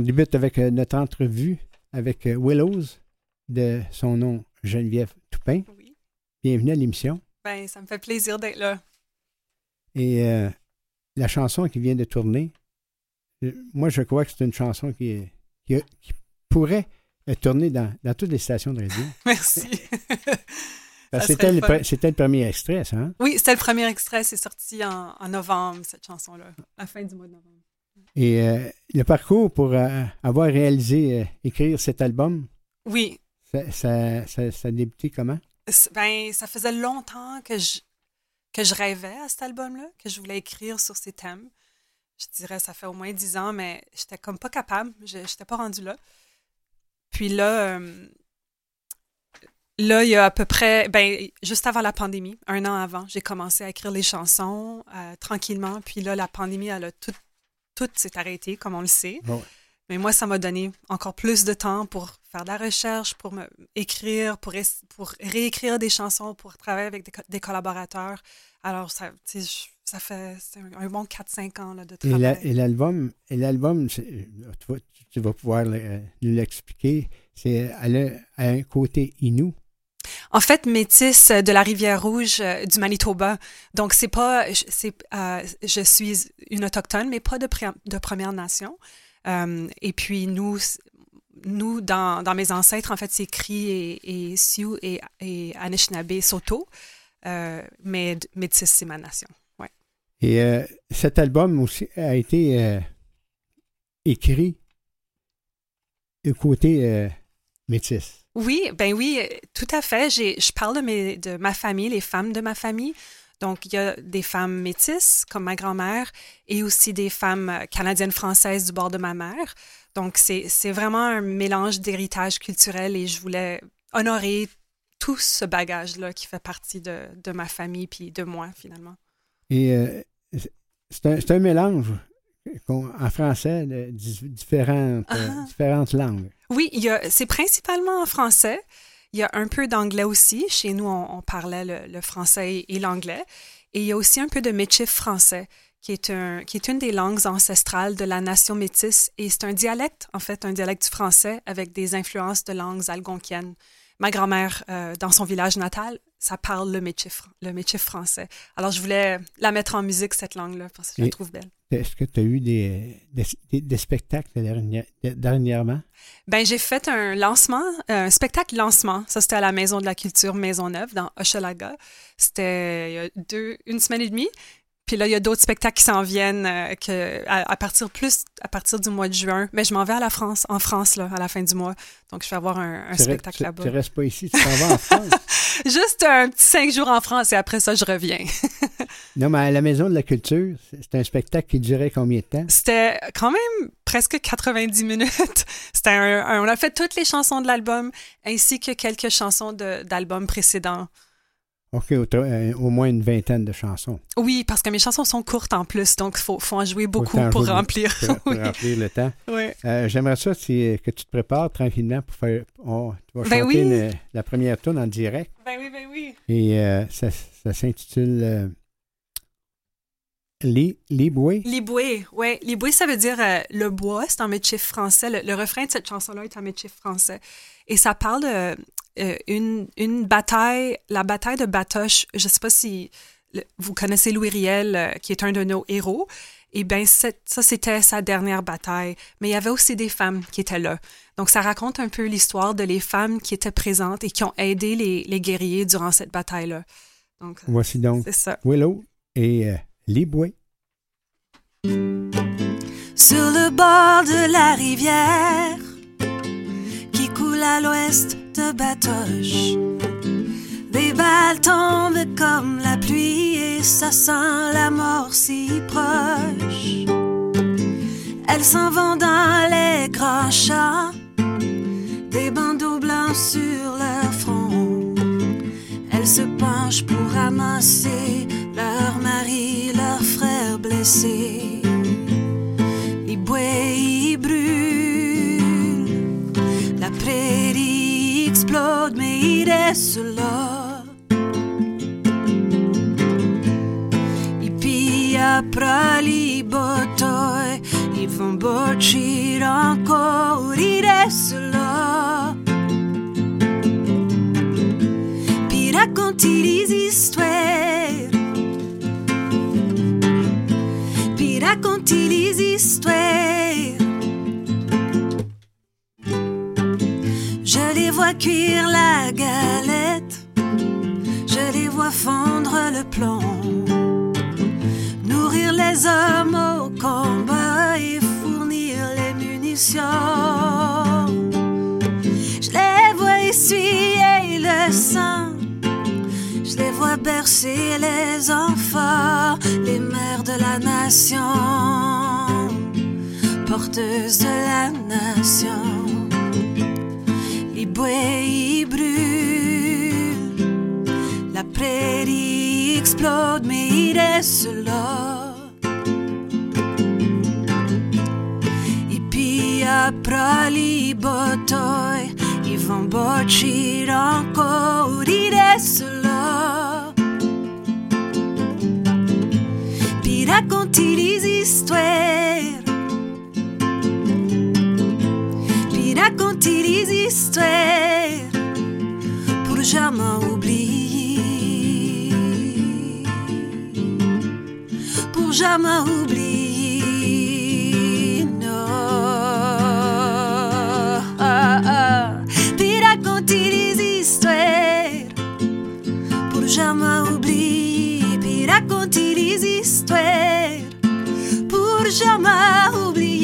[SPEAKER 16] Débute avec euh, notre entrevue avec euh, Willows, de son nom Geneviève Toupin. Bienvenue à l'émission.
[SPEAKER 17] Ben, ça me fait plaisir d'être là.
[SPEAKER 16] Et euh, la chanson qui vient de tourner, moi je crois que c'est une chanson qui, pourrait tournée dans, dans toutes les stations de radio.
[SPEAKER 17] Merci.
[SPEAKER 16] Le, c'était le premier extrait, ça. hein?
[SPEAKER 17] Oui, c'était le premier extrait. C'est sorti en, en novembre, cette chanson-là, à la fin du mois de novembre.
[SPEAKER 16] Et euh, le parcours pour euh, avoir réalisé, euh, écrire cet album,
[SPEAKER 17] Oui.
[SPEAKER 16] ça, ça, ça, ça a débuté comment?
[SPEAKER 17] Ben, ça faisait longtemps que je, que je rêvais à cet album-là, que je voulais écrire sur ces thèmes. Je dirais, ça fait au moins dix ans, mais j'étais comme pas capable. Je n'étais pas rendue là. Puis là, là, il y a à peu près, ben, juste avant la pandémie, un an avant, j'ai commencé à écrire les chansons euh, tranquillement. Puis là, la pandémie, elle a tout, tout s'est arrêté, comme on le sait.
[SPEAKER 16] Bon.
[SPEAKER 17] Mais moi, ça m'a donné encore plus de temps pour faire de la recherche, pour me écrire, pour, réécrire des chansons, pour travailler avec des, co- des collaborateurs. Alors, ça, ça fait un, bon 4-5 ans là, de travail.
[SPEAKER 16] et l'album, et l'album, c'est- tu, vas, tu- tu vas pouvoir le- nous l'expliquer, c'est elle a un côté inou.
[SPEAKER 17] En fait, métisse de la rivière Rouge euh, du Manitoba. Donc, c'est pas, c'est, euh, je suis une autochtone, mais pas de, Première Nation. Euh, et puis, nous, nous dans, dans mes ancêtres, en fait, c'est Cri et, et Sioux et, et Anishinaabe Soto. Mais métisse, c'est ma nation. Ouais.
[SPEAKER 16] Et cet album aussi a été écrit du côté euh, métis.
[SPEAKER 17] Oui, ben oui, tout à fait. Je parle de, mes, de ma famille, les femmes de ma famille. Donc, il y a des femmes métisses, comme ma grand-mère, et aussi des femmes euh, canadiennes françaises du bord de ma mère. Donc, c'est, vraiment un mélange d'héritage culturel et je voulais honorer tout ce bagage-là qui fait partie de, de ma famille puis de moi, finalement.
[SPEAKER 16] Et euh, c'est un, un mélange en français de di- différentes, euh,
[SPEAKER 17] Ah.
[SPEAKER 16] différentes langues.
[SPEAKER 17] Oui, c'est principalement en français. Il y a un peu d'anglais aussi. Chez nous, on, on parlait le, le français et l'anglais. Et il y a aussi un peu de métis français, qui est, un, qui est une des langues ancestrales de la nation métisse. Et c'est un dialecte, en fait, un dialecte du français avec des influences de langues algonquiennes. ma grand-mère, euh, dans son village natal, ça parle le métier français. Alors, je voulais la mettre en musique, cette langue-là, parce que je la trouve belle.
[SPEAKER 1] Est-ce que tu as eu des, des, spectacles dernière- dernièrement?
[SPEAKER 17] Ben, j'ai fait un lancement, un spectacle lancement. Ça, c'était à la Maison de la Culture Maisonneuve, dans Hochelaga. C'était il y a deux, une semaine et demie. Puis là, il y a d'autres spectacles qui s'en viennent euh, que, à, à partir plus à partir du mois de juin. Mais je m'en vais à la France, en France, là, à la fin du mois. Donc, je vais avoir un, spectacle là-bas.
[SPEAKER 1] Tu restes pas ici, tu t'en vas en France.
[SPEAKER 17] Juste un petit cinq jours en France et après ça, je reviens.
[SPEAKER 1] non, mais à la Maison de la Culture, c'est un spectacle qui durait combien de temps?
[SPEAKER 17] C'était quand même presque 90 minutes. C'était un, un- on a fait toutes les chansons de l'album ainsi que quelques chansons de- d'albums précédents.
[SPEAKER 1] OK, au, euh, au moins une vingtaine de chansons.
[SPEAKER 17] Oui, parce que mes chansons sont courtes en plus, donc il faut, faut en jouer beaucoup pour
[SPEAKER 1] jouer-
[SPEAKER 17] remplir.
[SPEAKER 1] Pour, pour
[SPEAKER 17] Oui.
[SPEAKER 1] remplir le temps.
[SPEAKER 17] Oui.
[SPEAKER 1] Euh, J'aimerais ça si- que tu te prépares tranquillement pour faire. on- tu vas
[SPEAKER 17] Ben
[SPEAKER 1] chanter
[SPEAKER 17] oui.
[SPEAKER 1] la première tune en direct.
[SPEAKER 17] Ben oui, ben oui.
[SPEAKER 1] Et euh, ça, ça s'intitule euh, Les, Les Bouées.
[SPEAKER 17] Liboué, oui. Liboué, ça veut dire euh, le bois, c'est un métier français. Le, le refrain de cette chanson-là est un métier français. Et ça parle de euh, une, une bataille, la bataille de Batoche. Je ne sais pas si le- vous connaissez Louis Riel, euh, qui est un de nos héros. Et bien, ça, c'était sa dernière bataille. Mais il y avait aussi des femmes qui étaient là. Donc, ça raconte un peu l'histoire de les femmes qui étaient présentes et qui ont aidé les, les guerriers durant cette bataille-là. Donc,
[SPEAKER 1] Voici donc
[SPEAKER 17] c'est ça.
[SPEAKER 1] Willow et euh.
[SPEAKER 16] Sur le bord de la rivière à l'ouest de Batoche, des balles tombent comme la pluie et ça sent la mort si proche. Elles s'en vont dans les grands des bandeaux blancs sur leur front. Elles se penchent pour ramasser leur mari, leur frère blessé. Les prairie explose, mais il reste là. Et puis après les batailles, ils vont bâtir encore, il reste là. Puis raconter les histoires puis raconter les histoires. Vois cuire la galette, je les vois fondre le plomb, nourrir les hommes au combat et fournir les munitions. Je les vois essuyer le sang. Je les vois bercer les enfants, les mères de la nation, porteuses de la nation. Les bouées y brûlent, la prairie explose, mais il reste là. Et puis après les batailles, ils vont bâtir encore, il reste là. Puis raconter les histoires. Puis raconter les histoires pour jamais oublier. Pour jamais oublier. Non. Ah, ah. Puis raconter les histoires pour jamais oublier. Puis raconter les histoires pour jamais oublier.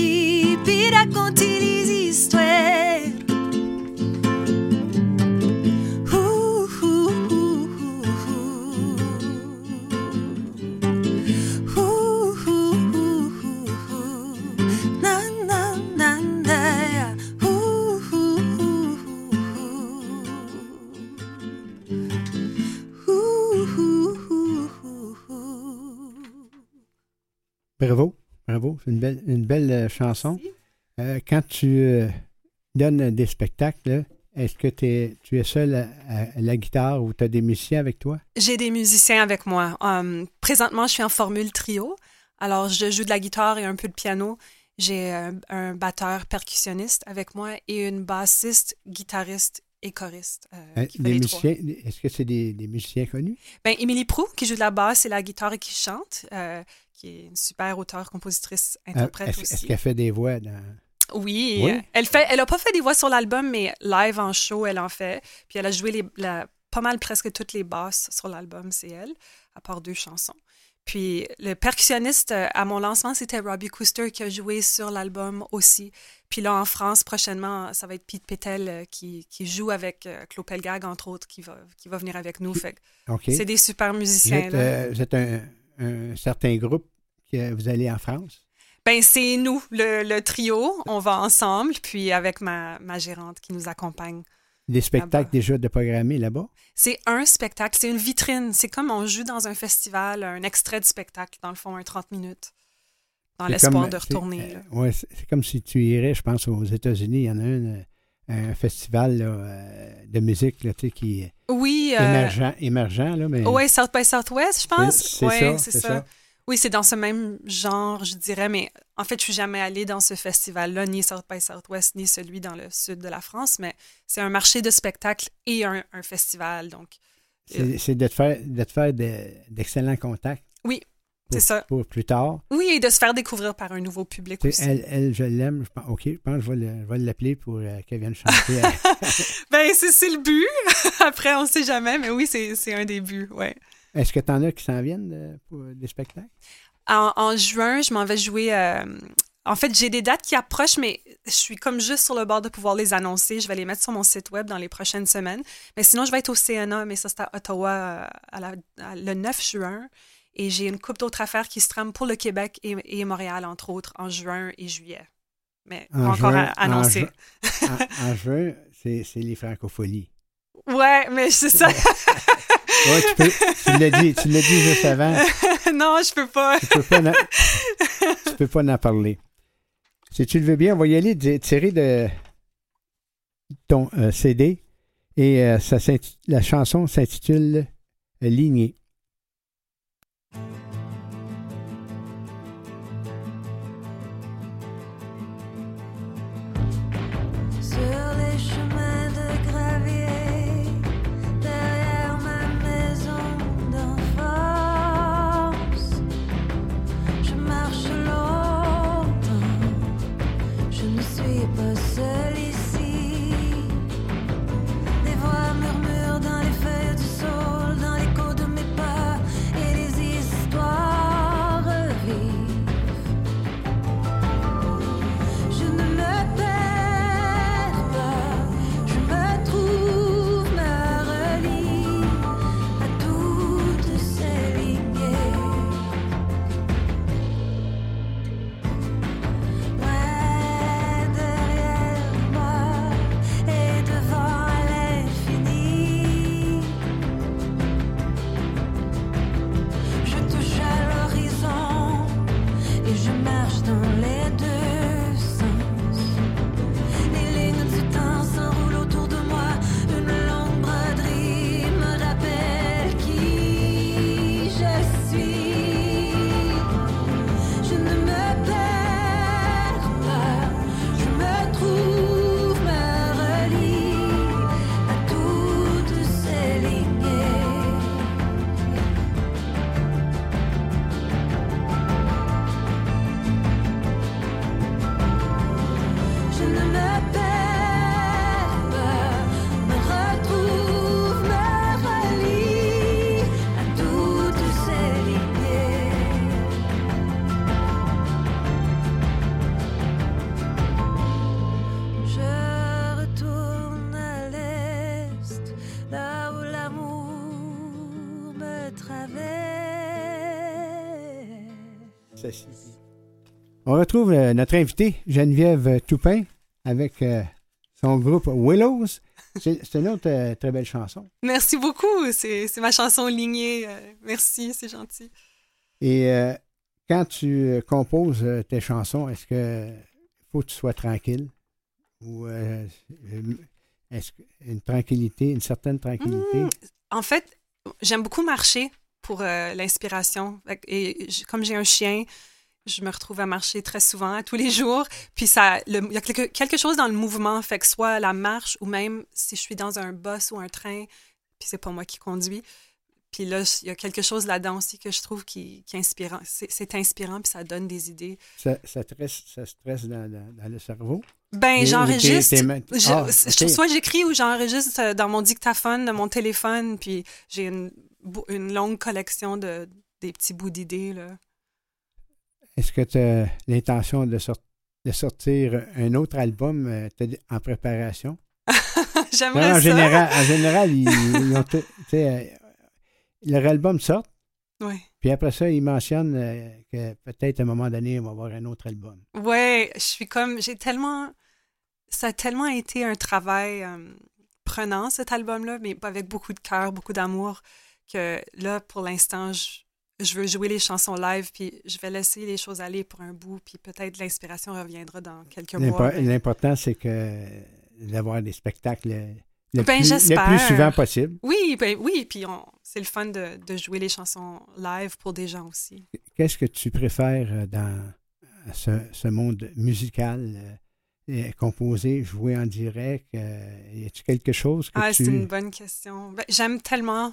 [SPEAKER 1] Bravo. C'est une belle, une belle euh, chanson. Euh, quand tu euh, donnes des spectacles, est-ce que tu es seul à, à la guitare ou tu as des musiciens avec toi?
[SPEAKER 17] J'ai des musiciens avec moi. Um, présentement, je suis en formule trio. Alors, je joue de la guitare et un peu de piano. J'ai un, un batteur percussionniste avec moi et une bassiste, guitariste et choriste. euh, les
[SPEAKER 1] musiciens, est-ce que c'est des, des musiciens connus?
[SPEAKER 17] Ben, Émilie Prou, qui joue de la basse et la guitare et qui chante, euh, qui est une super auteure, compositrice,
[SPEAKER 1] Euh,
[SPEAKER 17] interprète
[SPEAKER 1] Est-ce
[SPEAKER 17] aussi.
[SPEAKER 1] est-ce qu'elle fait des voix dans.
[SPEAKER 17] Oui,
[SPEAKER 1] Oui.
[SPEAKER 17] euh, elle fait, elle a pas fait des voix sur l'album, mais live en show, elle en fait. Puis elle a joué les, la- pas mal presque toutes les basses sur l'album, c'est elle, à part deux chansons. Puis le percussionniste euh, à mon lancement, c'était Robbie Cooster qui a joué sur l'album aussi. Puis là, en France, prochainement, ça va être Pete Pétel euh, qui, qui joue avec euh, Claude Pelgag, entre autres, qui va, qui va venir avec nous. Fait. C'est des super
[SPEAKER 1] Vous
[SPEAKER 17] musiciens.
[SPEAKER 1] êtes, euh, vous êtes un, un certain groupe que vous allez en France?
[SPEAKER 17] Ben, c'est nous, le, le trio. On va ensemble, puis avec ma, ma gérante qui nous accompagne.
[SPEAKER 1] Des spectacles déjà de programmés là-bas?
[SPEAKER 17] C'est un spectacle, c'est une vitrine. C'est comme on joue dans un festival, un extrait de spectacle, dans le fond, un 30 minutes, dans l'espoir de retourner.
[SPEAKER 1] euh, ouais, c'est comme si tu irais, je pense, aux États-Unis. Il y en a un, euh, un festival là, euh, de musique là, tu sais, qui est
[SPEAKER 17] Oui, euh,
[SPEAKER 1] émergent, émergent là, mais
[SPEAKER 17] ouais, South by Southwest, je pense.
[SPEAKER 1] C'est-
[SPEAKER 17] Ouais,
[SPEAKER 1] ça.
[SPEAKER 17] Oui, c'est dans ce même genre, je dirais, mais en fait, je suis jamais allée dans ce festival-là, ni South by Southwest, ni celui dans le sud de la France, mais c'est un marché de spectacle et un, un festival, donc.
[SPEAKER 1] c'est c'est de te faire, de te faire de- d'excellents contacts.
[SPEAKER 17] Oui, c'est ça.
[SPEAKER 1] Pour plus tard.
[SPEAKER 17] Oui, et de se faire découvrir par un nouveau public
[SPEAKER 1] Tu
[SPEAKER 17] aussi.
[SPEAKER 1] Elle, elle, je l'aime. Je pense, OK, je pense que je vais l'appeler pour euh, qu'elle vienne chanter.
[SPEAKER 17] Ben, c'est le but. Après, on sait jamais, mais oui, c'est un des buts, ouais.
[SPEAKER 1] Est-ce que tu en as qui s'en viennent euh, pour des spectacles?
[SPEAKER 17] En, en juin, je m'en vais jouer. euh, en fait, j'ai des dates qui approchent, mais je suis comme juste sur le bord de pouvoir les annoncer. Je vais les mettre sur mon site web dans les prochaines semaines. Mais sinon, je vais être au CNA, mais ça, c'est à Ottawa euh, à la- à- le 9 juin. Et j'ai une couple d'autres affaires qui se trament pour le Québec et, et Montréal, entre autres, en juin et juillet. Mais encore
[SPEAKER 1] juin-
[SPEAKER 17] à annoncer.
[SPEAKER 1] En, ju- en- en juin, c'est les francopholies.
[SPEAKER 17] Ouais, mais c'est ça.
[SPEAKER 1] Ouais, tu, peux, tu l'as dit, tu l'as dit juste avant.
[SPEAKER 17] non, je peux pas.
[SPEAKER 1] Tu peux pas, tu peux pas en parler. Si tu le veux bien, on va y aller tirer de ton euh, CD et euh, ça la chanson s'intitule euh, Lignée.
[SPEAKER 16] Retrouve
[SPEAKER 1] euh, notre invitée, Geneviève Toupin, avec euh, son groupe Willows. C'est une autre euh, très belle chanson.
[SPEAKER 17] Merci beaucoup. C'est ma chanson lignée. Euh, merci, c'est gentil.
[SPEAKER 1] Et euh, quand tu euh, composes euh, tes chansons, est-ce que faut que tu sois tranquille? Ou euh, euh, est-ce une tranquillité, une certaine tranquillité?
[SPEAKER 17] Mm. En fait, j'aime beaucoup marcher pour euh, l'inspiration. Et comme j'ai un chien, je me retrouve à marcher très souvent, tous les jours. Puis ça, il y a quelque, quelque chose dans le mouvement, fait que soit la marche ou même si je suis dans un bus ou un train, puis c'est pas moi qui conduis. Puis là, il y a quelque chose là-dedans aussi que je trouve qui, qui est inspirant. C'est inspirant, puis ça donne des idées.
[SPEAKER 1] Ça, ça, stresse, ça stresse dans, dans- dans le cerveau?
[SPEAKER 17] Ben, j'enregistre.
[SPEAKER 1] Ah.
[SPEAKER 17] Soit j'écris ou j'enregistre euh, dans mon dictaphone de mon téléphone, puis j'ai une, une longue collection de des petits bouts d'idées. là.
[SPEAKER 1] Est-ce que tu as l'intention de, sor- de sortir un autre album euh, en préparation?
[SPEAKER 17] J'aimerais
[SPEAKER 1] en général, en général, ils, ils ont euh, leur album sort,
[SPEAKER 17] Ouais.
[SPEAKER 1] puis après ça, ils mentionnent euh, que peut-être à un moment donné, on va avoir un autre album.
[SPEAKER 17] Ouais, je suis comme, j'ai tellement, ça a tellement été un travail prenant cet album-là, mais avec beaucoup de cœur, beaucoup d'amour, que là, pour l'instant, je, je veux jouer les chansons live, puis je vais laisser les choses aller pour un bout, puis peut-être l'inspiration reviendra dans quelques mois.
[SPEAKER 1] L'important, c'est que d'avoir des spectacles le,
[SPEAKER 17] Ben,
[SPEAKER 1] plus, le plus souvent possible.
[SPEAKER 17] Oui, ben oui, puis on- c'est le fun de, de jouer les chansons live pour des gens aussi.
[SPEAKER 1] Qu'est-ce que tu préfères euh, dans ce, ce monde musical, euh, composer, jouer en direct? euh, y a-t-il quelque chose que
[SPEAKER 17] Ah,
[SPEAKER 1] tu...
[SPEAKER 17] c'est une bonne question. Ben, J'aime tellement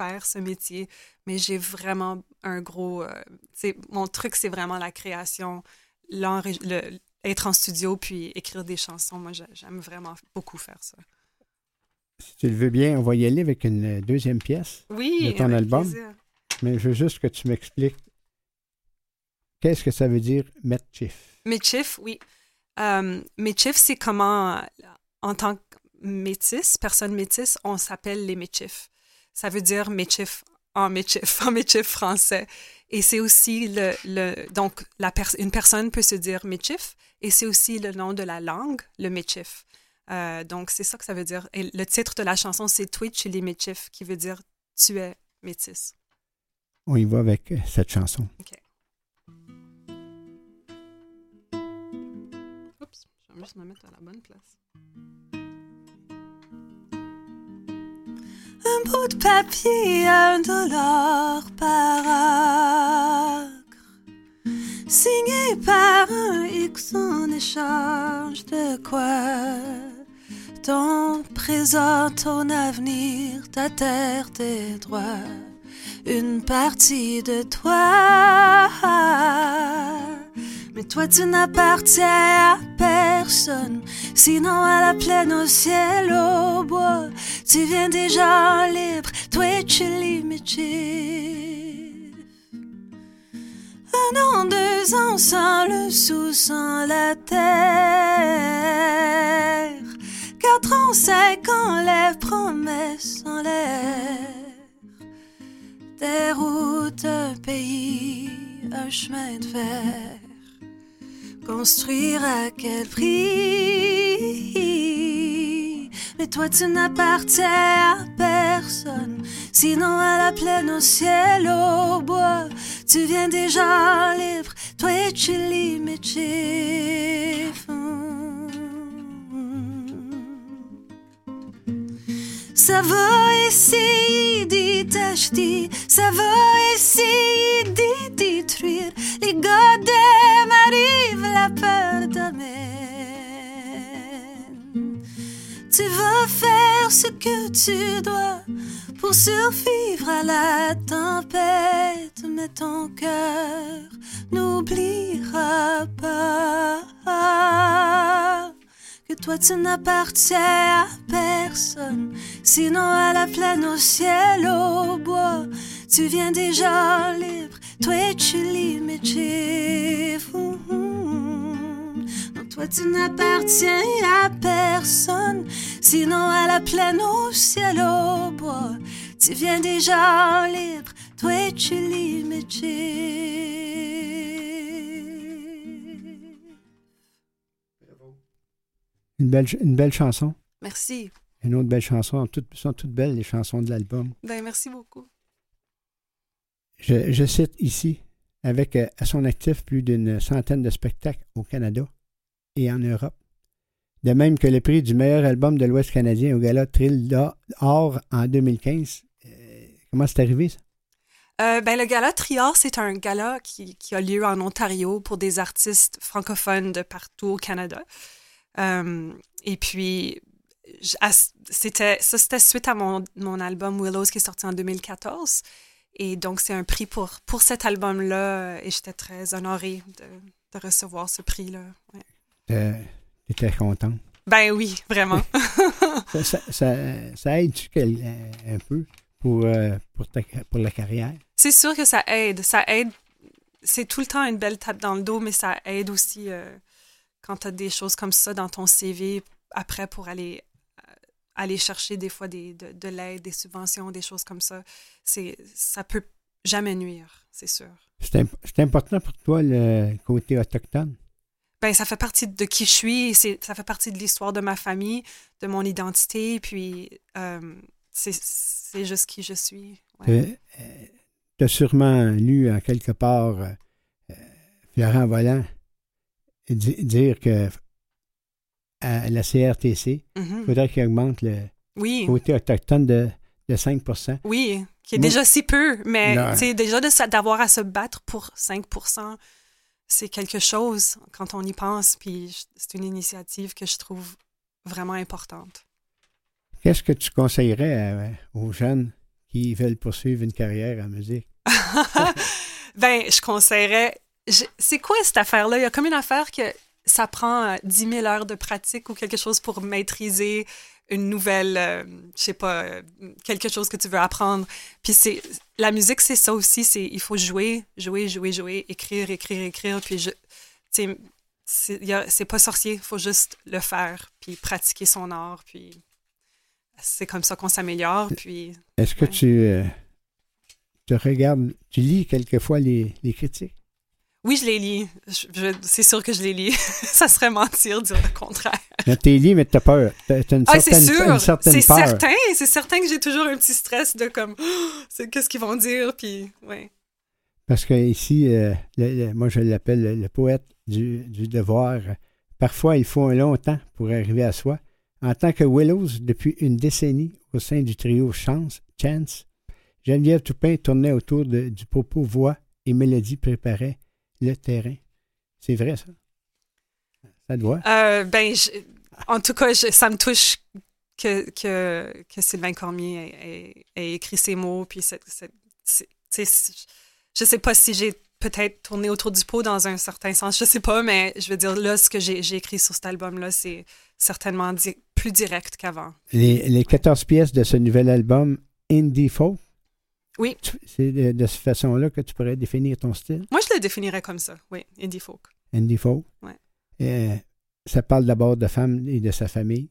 [SPEAKER 17] faire ce métier, mais j'ai vraiment un gros. euh, mon truc, c'est vraiment la création, le- être en studio puis écrire des chansons. Moi, j'ai- j'aime vraiment beaucoup faire ça.
[SPEAKER 1] Si tu le veux bien, on va y aller avec une deuxième pièce
[SPEAKER 17] Oui,
[SPEAKER 1] de ton
[SPEAKER 17] avec
[SPEAKER 1] album.
[SPEAKER 17] plaisir.
[SPEAKER 1] Mais je veux juste que tu m'expliques qu'est-ce que ça veut dire mettre chiffre.
[SPEAKER 17] Métif, oui. Euh, métif, c'est comment, euh, en tant que métis, personne métisse, on s'appelle les métifs. Ça veut dire métif en métif, en métif français. Et c'est aussi le, le donc la pers- une personne peut se dire métif et c'est aussi le nom de la langue, le métif. Euh, donc c'est ça que ça veut dire. Et le titre de la chanson c'est Twitch et les métifs, qui veut dire tu es métis.
[SPEAKER 1] On y va avec euh, cette chanson.
[SPEAKER 17] Oups, je vais juste me mettre à la bonne place.
[SPEAKER 16] Un bout de papier, un dollar par acre. Signé par un X en échange de quoi Ton présent, ton avenir, ta terre, tes droits. Une partie de toi. Mais toi, tu n'appartiens à personne. Sinon, à la plaine, au ciel, au bois, tu viens gens libres. Toi, tu limites. Un an, deux ans sans le sou, sans la terre. Quatre ans, cinq ans, les promesses en l'air. Des routes, un pays, un chemin de fer. Construire à quel prix Mais toi tu n'appartiens à personne. Sinon à la plaine, au ciel, au bois Tu viens gens libres Toi tu limites Ça va essayer de t'acheter, ça va essayer de détruire. Les goddamn arrivent, la peur t'amène. Tu vas faire ce que tu dois pour survivre à la tempête, mais ton cœur n'oubliera pas que toi tu n'appartiens à personne, sinon à la plaine, au ciel, au bois, tu viens des gens libres, toi tu limites. Non, toi tu n'appartiens à personne, sinon à la plaine, au ciel, au bois, tu viens des gens libres, toi tu limites.
[SPEAKER 1] Une belle, une belle chanson.
[SPEAKER 17] Merci.
[SPEAKER 1] Une autre belle chanson. Toutes sont toutes belles, les chansons de l'album.
[SPEAKER 17] Ben, merci beaucoup.
[SPEAKER 1] Je, je cite ici, avec euh, à son actif plus d'une centaine de spectacles au Canada et en Europe. De même que le prix du meilleur album de l'Ouest canadien au Gala Trill d'Or en 2015. Euh, comment c'est arrivé, ça?
[SPEAKER 17] Euh, ben, le gala Triard, c'est un gala qui, qui a lieu en Ontario pour des artistes francophones de partout au Canada. Euh, et puis, c'était ça, c'était suite à mon, mon album Willows qui est sorti en 2014. Et donc, c'est un prix pour, pour cet album-là. Et j'étais très honorée de, de recevoir ce prix-là. Ouais.
[SPEAKER 1] T'es- T'étais content.
[SPEAKER 17] Ben oui, vraiment.
[SPEAKER 1] Ça, ça, ça, ça aide-tu euh, un peu pour, euh, pour, ta- pour la carrière?
[SPEAKER 17] C'est sûr que ça aide. Ça aide. C'est tout le temps une belle tape dans le dos, mais ça aide aussi euh, quand tu as des choses comme ça dans ton CV après pour aller, euh, aller chercher des fois des, de, de l'aide, des subventions, des choses comme ça. C'est, ça peut jamais nuire, c'est sûr.
[SPEAKER 1] C'est imp- c'est important pour toi le côté autochtone?
[SPEAKER 17] Ben, ça fait partie de qui je suis, c'est, ça fait partie de l'histoire de ma famille, de mon identité, puis euh, c'est, c'est juste qui je suis. ouais.
[SPEAKER 1] tu as sûrement lu en quelque part euh, euh, Florent Volant dire que à la CRTC, il
[SPEAKER 17] Mhm.
[SPEAKER 1] faudrait qu'il augmente le
[SPEAKER 17] Oui.
[SPEAKER 1] côté autochtone de, de 5
[SPEAKER 17] Oui, qui est
[SPEAKER 1] Moi-
[SPEAKER 17] déjà si peu, mais déjà d'avoir à se battre pour 5% c'est quelque chose quand on y pense, puis c'est une initiative que je trouve vraiment importante.
[SPEAKER 1] Qu'est-ce que tu conseillerais à- aux jeunes qui veulent poursuivre une carrière en musique?
[SPEAKER 17] ben, je conseillerais. C'est quoi cette affaire-là? Il y a comme une affaire que ça prend euh, 10 000 heures de pratique ou quelque chose pour maîtriser une nouvelle, euh, je sais pas, euh, quelque chose que tu veux apprendre. Puis c'est la musique, c'est ça aussi. C'est il faut jouer, jouer, jouer, jouer, écrire, écrire, écrire. Puis je, tu sais, c'est pas sorcier. Il faut juste le faire, puis pratiquer son art. Puis c'est comme ça qu'on s'améliore. Puis
[SPEAKER 1] Est-ce que tu, euh, tu regardes, tu lis quelquefois les, les critiques?
[SPEAKER 17] Oui, je les lis. C'est sûr que je les lis. ça serait mentir de dire le contraire.
[SPEAKER 1] Tu les lis, mais tu as peur. Tu as une
[SPEAKER 17] Ah, c'est
[SPEAKER 1] certaine,
[SPEAKER 17] sûr.
[SPEAKER 1] une certaine
[SPEAKER 17] C'est
[SPEAKER 1] peur.
[SPEAKER 17] certain. C'est certain que j'ai toujours un petit stress de comme, c'est qu'est-ce qu'ils vont dire, puis ouais.
[SPEAKER 1] Parce que ici, euh, le- le- moi je l'appelle le, le poète du, du devoir. Parfois, il faut un long temps pour arriver à soi. En tant que Willows, depuis une décennie, au sein du trio Chance, Chance, Geneviève Toupin tournait autour de- du propos voix et mélodie préparait le terrain. C'est vrai, ça? Ça te voit?
[SPEAKER 17] Euh, ben, je- en tout cas, je- ça me touche que, que, que Sylvain Cormier ait, écrit ces mots, puis c'est, c'est- c'est- tu sais, je sais pas si j'ai peut-être tourné autour du pot dans un certain sens, je sais pas, mais je veux dire, là, ce que j'ai, j'ai écrit sur cet album-là, c'est certainement di- plus direct qu'avant.
[SPEAKER 1] Les, les 14 pièces de ce nouvel album, Indie Folk,
[SPEAKER 17] Oui.
[SPEAKER 1] c'est de, de cette façon-là que tu pourrais définir ton style?
[SPEAKER 17] Moi, je le définirais comme ça, oui, indie folk.
[SPEAKER 1] Indie Folk.
[SPEAKER 17] Ouais.
[SPEAKER 1] Euh, ça parle d'abord de femme et de sa famille?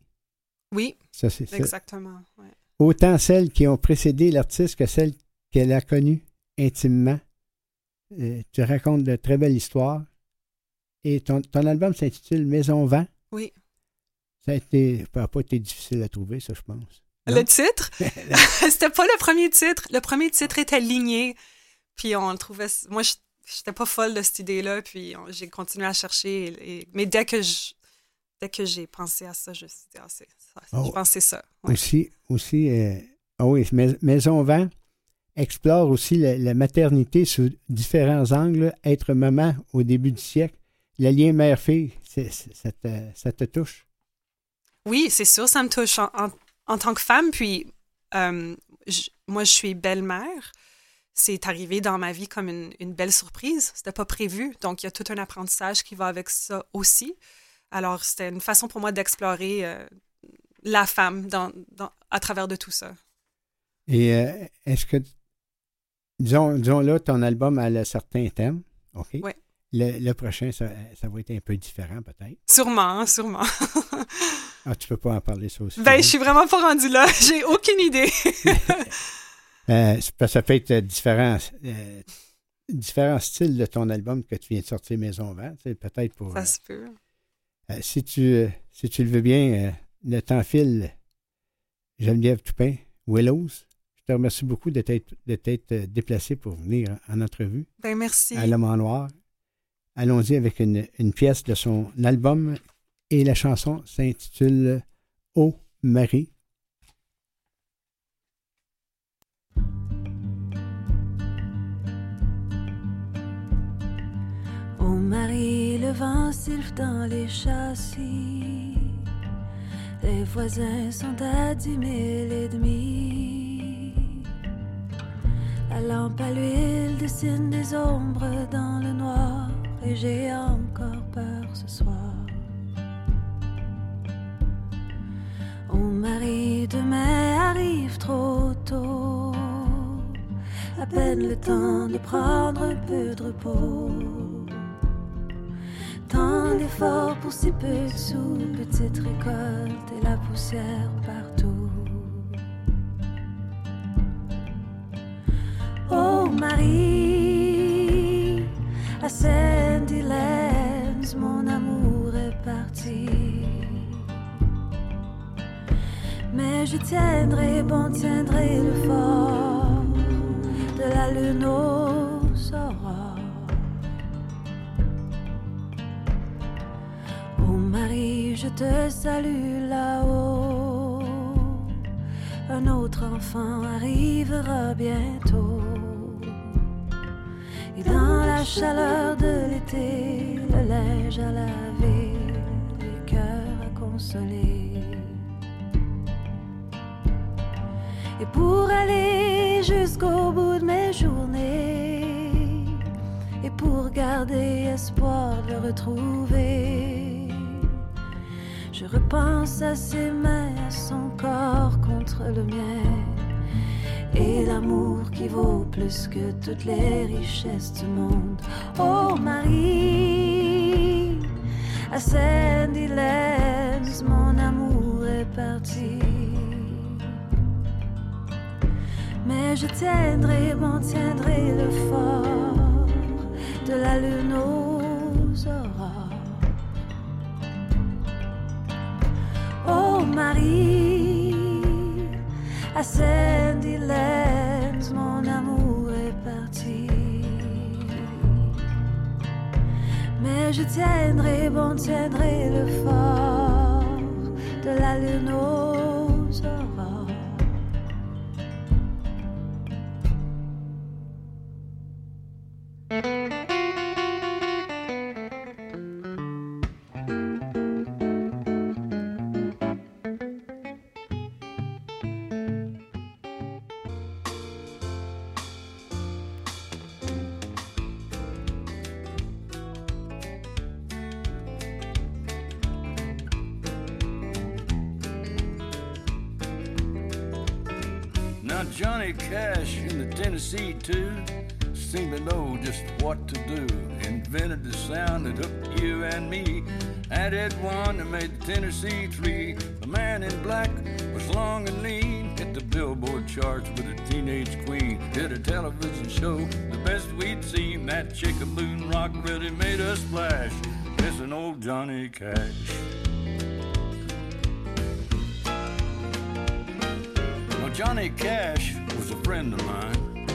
[SPEAKER 17] Oui,
[SPEAKER 1] Ça, c'est ça.
[SPEAKER 17] exactement. ouais.
[SPEAKER 1] Autant celles qui ont précédé l'artiste que celles qu'elle a connues intimement. Euh, tu racontes de très belles histoires. Et ton, ton album s'intitule Maison Vent.
[SPEAKER 17] Oui.
[SPEAKER 1] Ça a été, ça n'a pas été difficile à trouver, ça, je pense.
[SPEAKER 17] Le titre? C'était pas le premier titre. Le premier titre était ligné. Puis on le trouvait. Moi, je j'étais pas folle de cette idée-là. Puis j'ai continué à chercher. et- et- mais dès que je. Dès que j'ai pensé à ça, je me suis dit, ah, c'est ça.
[SPEAKER 1] Oh.
[SPEAKER 17] Je pense que c'est ça. Ouais.
[SPEAKER 1] Aussi, aussi euh, ah oui, Mais- Maison Vent explore aussi la, la maternité sous différents angles. Être maman au début du siècle, le lien mère-fille, ça, te, ça te touche?
[SPEAKER 17] Oui, c'est sûr, ça me touche en, en- en tant que femme. Puis, euh, je- moi, je suis belle-mère. C'est arrivé dans ma vie comme une, une belle surprise. C'était pas prévu. Donc, il y a tout un apprentissage qui va avec ça aussi. Alors, c'était une façon pour moi d'explorer euh, la femme dans, dans- à travers de tout ça.
[SPEAKER 1] Et euh, est-ce que, disons, disons là, ton album a un certain thème, OK?
[SPEAKER 17] Ouais.
[SPEAKER 1] Le, le prochain, ça, ça va être un peu différent peut-être.
[SPEAKER 17] Sûrement, sûrement.
[SPEAKER 1] Ah, tu peux pas en parler ça aussi.
[SPEAKER 17] ben, je suis vraiment pas rendue là. J'ai aucune idée.
[SPEAKER 1] Euh, c'est parce que ça peut être euh, différents, euh, différents styles de ton album que tu viens de sortir Maison Vent. C'est peut-être pour.
[SPEAKER 17] ça
[SPEAKER 1] euh,
[SPEAKER 17] se peut.
[SPEAKER 1] euh, si, tu, si tu le veux bien, le temps file. Geneviève Toupin, Willows. Je te remercie beaucoup de t'être, déplacé pour venir en entrevue.
[SPEAKER 17] Ben, merci.
[SPEAKER 1] à l'homme en noir. Allons-y avec une, une, pièce de son album et la chanson s'intitule Ô Marie.
[SPEAKER 16] Ô Marie, le vent siffle dans les châssis. Les voisins sont à dix mille et demi. La lampe à l'huile dessine des ombres dans le noir. Et j'ai encore peur ce soir. Oh Marie, demain arrive trop tôt. À peine le temps de prendre un peu de repos. Tant d'efforts pour si peu de sous, petite récolte et la poussière partout. Oh Marie, à Sandy Lands, mon amour est parti. Mais je tiendrai, bon tiendrai le fort de la lune aux aurores. Oh Marie, je te salue là-haut. Un autre enfant arrivera bientôt. Et dans la chaleur de l'été, le linge à laver, les cœurs à consoler. Et pour aller jusqu'au bout de mes journées, et pour garder espoir de le retrouver, je repense à ses mains, à son corps contre le mien, et l'amour qui vaut plus que toutes les richesses du monde. Oh Marie, à Lands, mon amour est parti. Mais je tiendrai, m'en tiendrai le fort de la lune aux aurores. Oh Marie, à Sandy mon amour est parti. Mais je tiendrai, bon tiendrai le fort de la lune aux aurores.
[SPEAKER 18] Johnny Cash in the Tennessee two seemed to know just what to do. Invented the sound that hooked you and me. Added one that made the Tennessee three. The man in black was long and lean. Hit the billboard charts with a teenage queen. Did a television show, the best we'd seen. That chicken rock really made us splash. Missing old Johnny Cash. Johnny Cash was a friend of mine.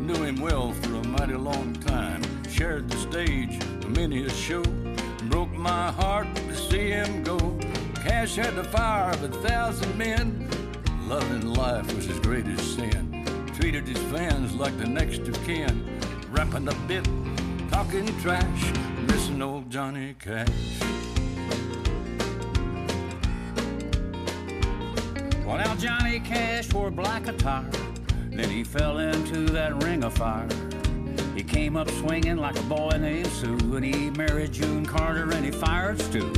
[SPEAKER 18] Knew him well for a mighty long time. Shared the stage for many a show. Broke my heart to see him go. Cash had the fire of a thousand men. Loving life was his greatest sin. Treated his fans like the next of kin. Rapping the bit, talking trash. Missing old Johnny Cash.
[SPEAKER 19] Well, now Johnny Cash wore black attire. Then he fell into that ring of fire. He came up swinging like a boy named Sue, and he married June Carter and he fired Stu.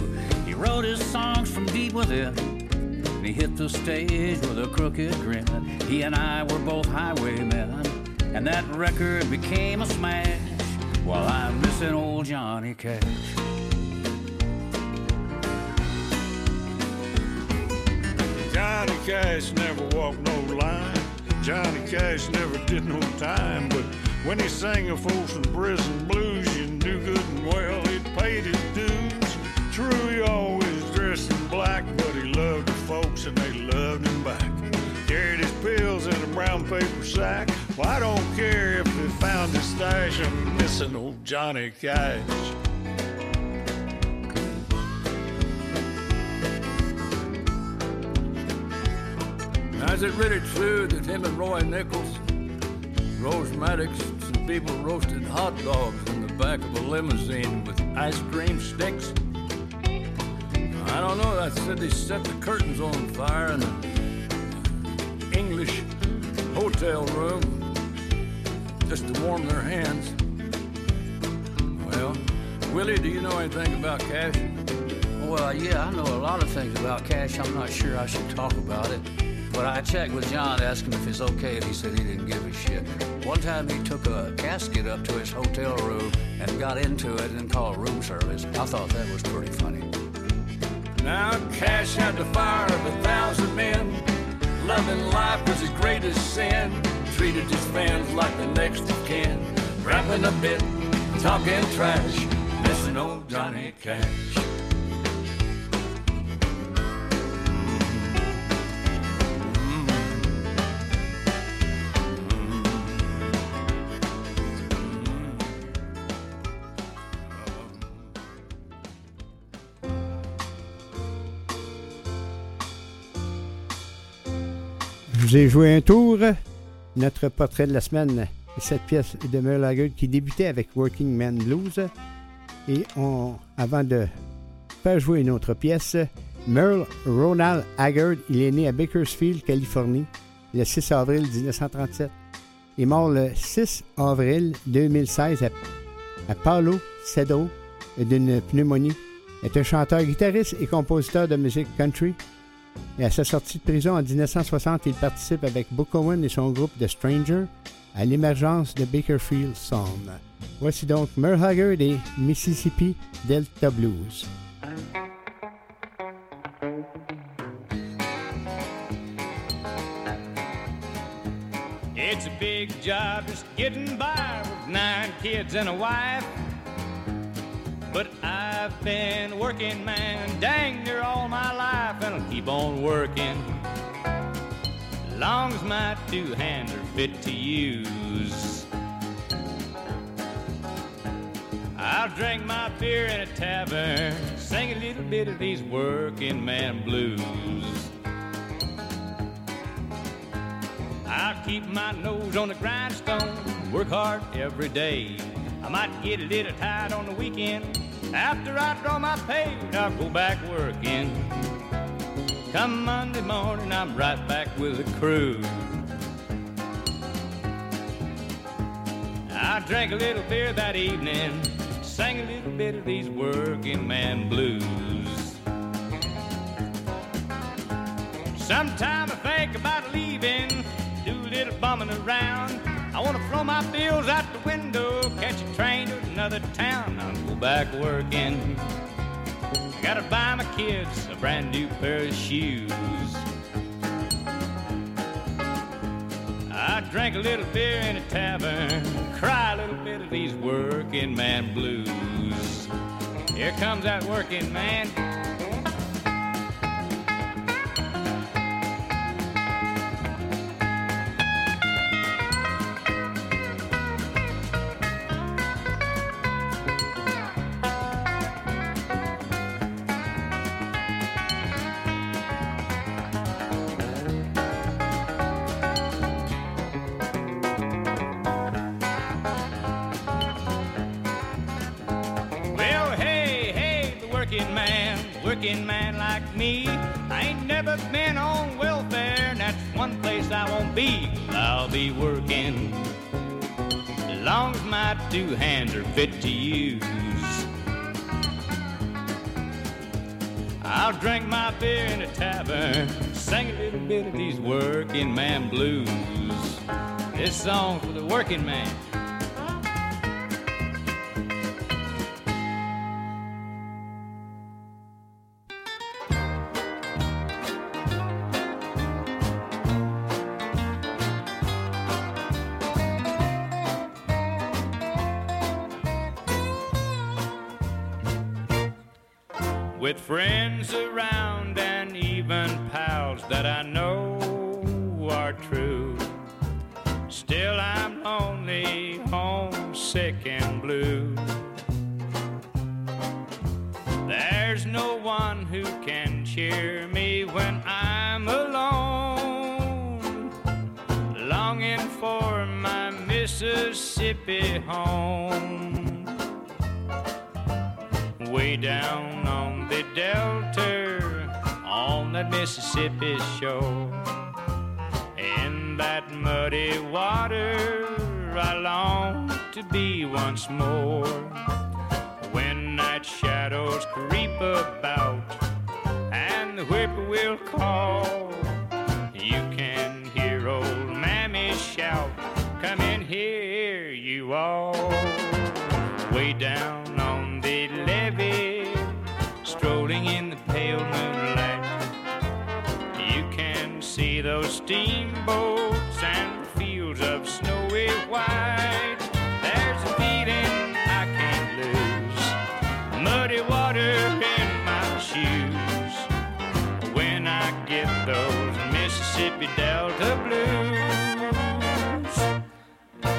[SPEAKER 19] He wrote his songs from deep within, and he hit the stage with a crooked grin. He and I were both highwaymen, and that record became a smash. While I'm missing old Johnny Cash.
[SPEAKER 20] Cash never walked no line. Johnny Cash never did no time. But when he sang a Folsom Prison blues, you knew good and well it paid his dues. True, he always dressed in black, but he loved the folks and they loved him back. Carried his pills in a brown paper sack. Well, I don't care if they found his stash. I'm missing old Johnny Cash.
[SPEAKER 18] Is it really true that him and Roy Nichols Rose Maddox, some people roasted hot dogs in the back of a limousine with ice cream sticks. I don't know, I said they set the curtains on fire in an uh, English hotel room just to warm their hands. Well, Willie, do you know anything about cash?
[SPEAKER 19] Well, yeah, I know a lot of things about cash. I'm not sure I should talk about it. But I checked with John, asked him if he's okay, and he said he didn't give a shit. One time he took a casket up to his hotel room and got into it and called room service. I thought that was pretty funny.
[SPEAKER 18] Now Cash had the fire of a thousand men. Loving life was his greatest sin. Treated his fans like the next of kin. Rapping a bit, talking trash, missing old Johnny Cash.
[SPEAKER 1] Vous ai joué un tour. Notre portrait de la semaine, cette pièce de Merle Haggard qui débutait avec Working Man Blues. Et on, avant de faire jouer une autre pièce, Merle Ronald Haggard, il est né à Bakersfield, Californie, le 6 avril 1937. Il est mort le 6 avril 2016 à, à Palo Cedro d'une pneumonie. Il est un chanteur, guitariste et compositeur de musique country. Et à sa sortie de prison en 1960, il participe avec Book Owen et son groupe The Stranger à l'émergence de Bakerfield Sound. Voici donc Merle Haggard et Mississippi Delta Blues.
[SPEAKER 21] It's a big job just getting by with nine kids and a wife. But I've been working, man, dang near all my life, and I'll keep on working. Long as my two hands are fit to use. I'll drink my beer in a tavern, sing a little bit of these working man blues. I'll keep my nose on the grindstone, work hard every day. I might get a little tired on the weekend. After I draw my pay, I'll go back working. Come Monday morning, I'm right back with the crew. I drank a little beer that evening, sang a little bit of these working man blues. Sometime I think about leaving, do a little bumming around. I want to throw my bills out the window, catch a train to another town. I'll go back working. I gotta buy my kids a brand new pair of shoes. I drank a little beer in a tavern, cry a little bit of these working man blues. Here comes that working man. Working man like me. I ain't never been on welfare, and that's one place I won't be. I'll be working. As long as my two hands are fit to use. I'll drink my beer in a tavern, sing a little bit of these working man blues. This song for the working man. Still, I'm lonely, homesick, and blue. There's no one who can cheer me when I'm alone, longing for my Mississippi home. Way down on the Delta, on that Mississippi shore. That muddy water, I long to be once more. When night shadows creep about and the whippoorwill call, you can hear old Mammy shout, Come in here, you all. Way down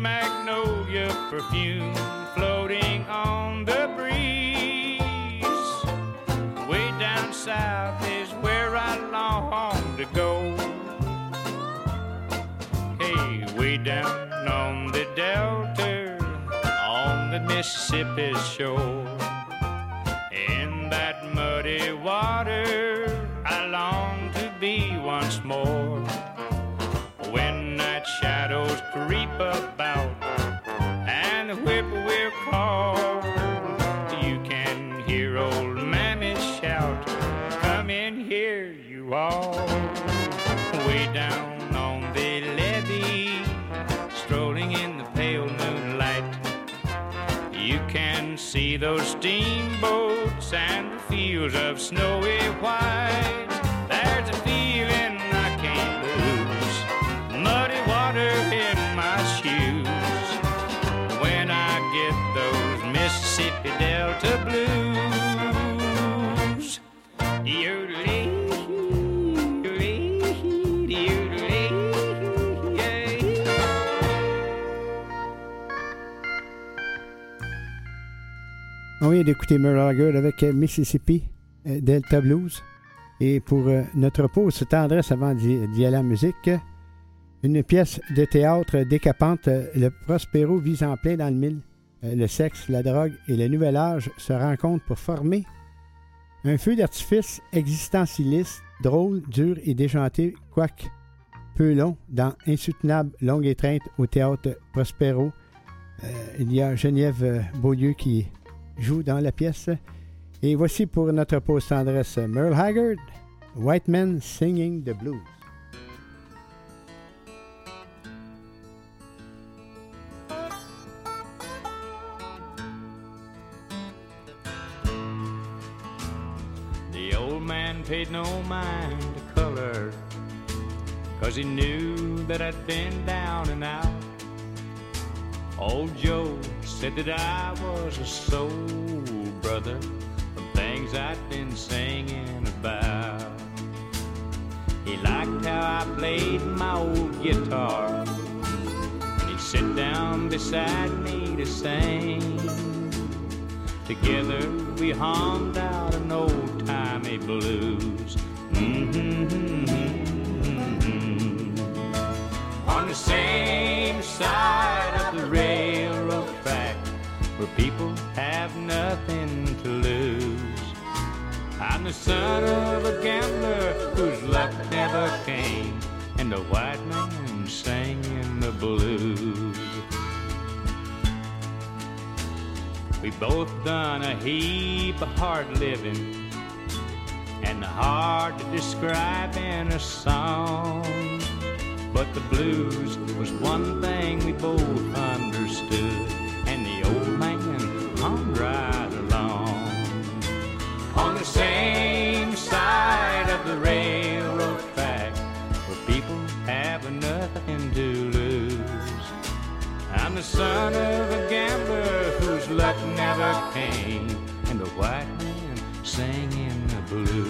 [SPEAKER 21] magnolia perfume floating on the breeze. Way down south is where I long to go. Hey, way down on the Delta, on the Mississippi shore. In that muddy water, I long to be once more. Night shadows creep about and the whippoorwill call, you can hear old Mammy shout, Come in here, you all. Way down on the levee, strolling in the pale moonlight. You can see those steamboats and the fields of snowy white.
[SPEAKER 1] On vient d'écouter Merle Haggard avec euh, Mississippi euh, Delta Blues. Et pour euh, notre pause tendresse avant d'y aller en musique, une pièce de théâtre décapante, le Prospero vise en plein dans le mille. Le sexe, la drogue et le nouvel âge se rencontrent pour former un feu d'artifice existentialiste, drôle, dur et déjanté, quoique peu long, dans Insoutenable longue étreinte au théâtre Prospero. Il y a Geneviève Beaulieu qui joue dans la pièce. Et voici pour notre pause tendresse Merle Haggard, White Men Singing the Blues.
[SPEAKER 21] The old man paid no mind to color, cause he knew that I'd been down and out. Old Joe said that I was a soul brother from things I'd been singing about. He liked how I played my old guitar, and he'd sit down beside me to sing. Together we hummed out an old timey blues. Mm-hmm. On the same side where people have nothing to lose. I'm the son of a gambler whose luck never came, and the white man singing the blues. We both done a heap of hard living and hard to describe in a song. But the blues was one thing we both understood, son of a gambler whose luck never came, and the white man sang in the blues.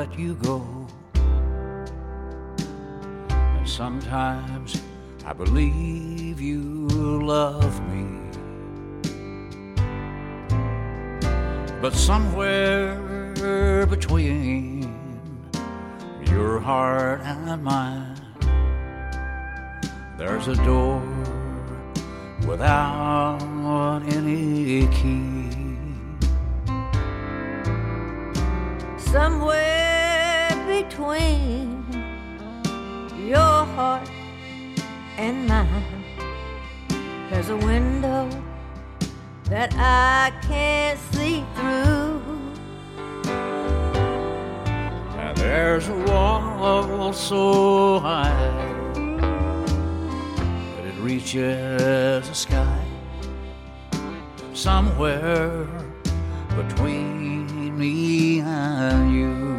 [SPEAKER 22] let you go. And sometimes I believe you love me. But somewhere between your heart and mine, there's a door without any key.
[SPEAKER 23] Somewhere between your heart and mine. There's a window that I can't see through.
[SPEAKER 22] Now there's a wall so high that it reaches the sky. Somewhere between me and you.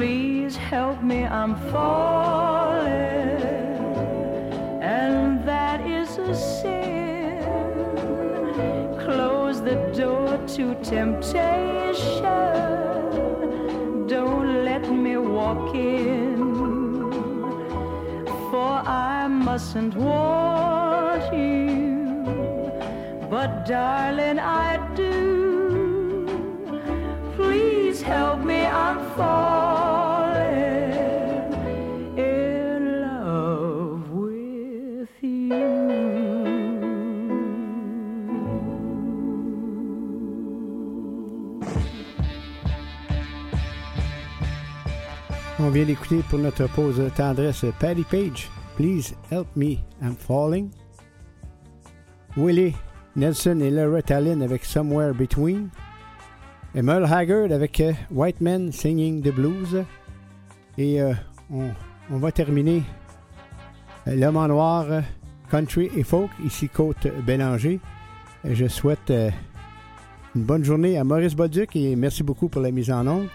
[SPEAKER 24] Please help me, I'm falling, and that
[SPEAKER 22] is a sin. Close the door to temptation. Don't let me walk in, for I mustn't want you. But darling, I do. Please help me, I'm falling
[SPEAKER 1] On vient d'écouter pour notre pause tendresse Patty Page. Please help me, I'm falling. Willie Nelson et Laura Tallinn avec Somewhere Between. Et Merle Haggard avec euh, White Men Singing the Blues. Et euh, on, va terminer euh, L'homme en noir, country et folk, ici Côte Bélanger. Je souhaite une bonne journée à Maurice Bolduc et merci beaucoup pour la mise en onde.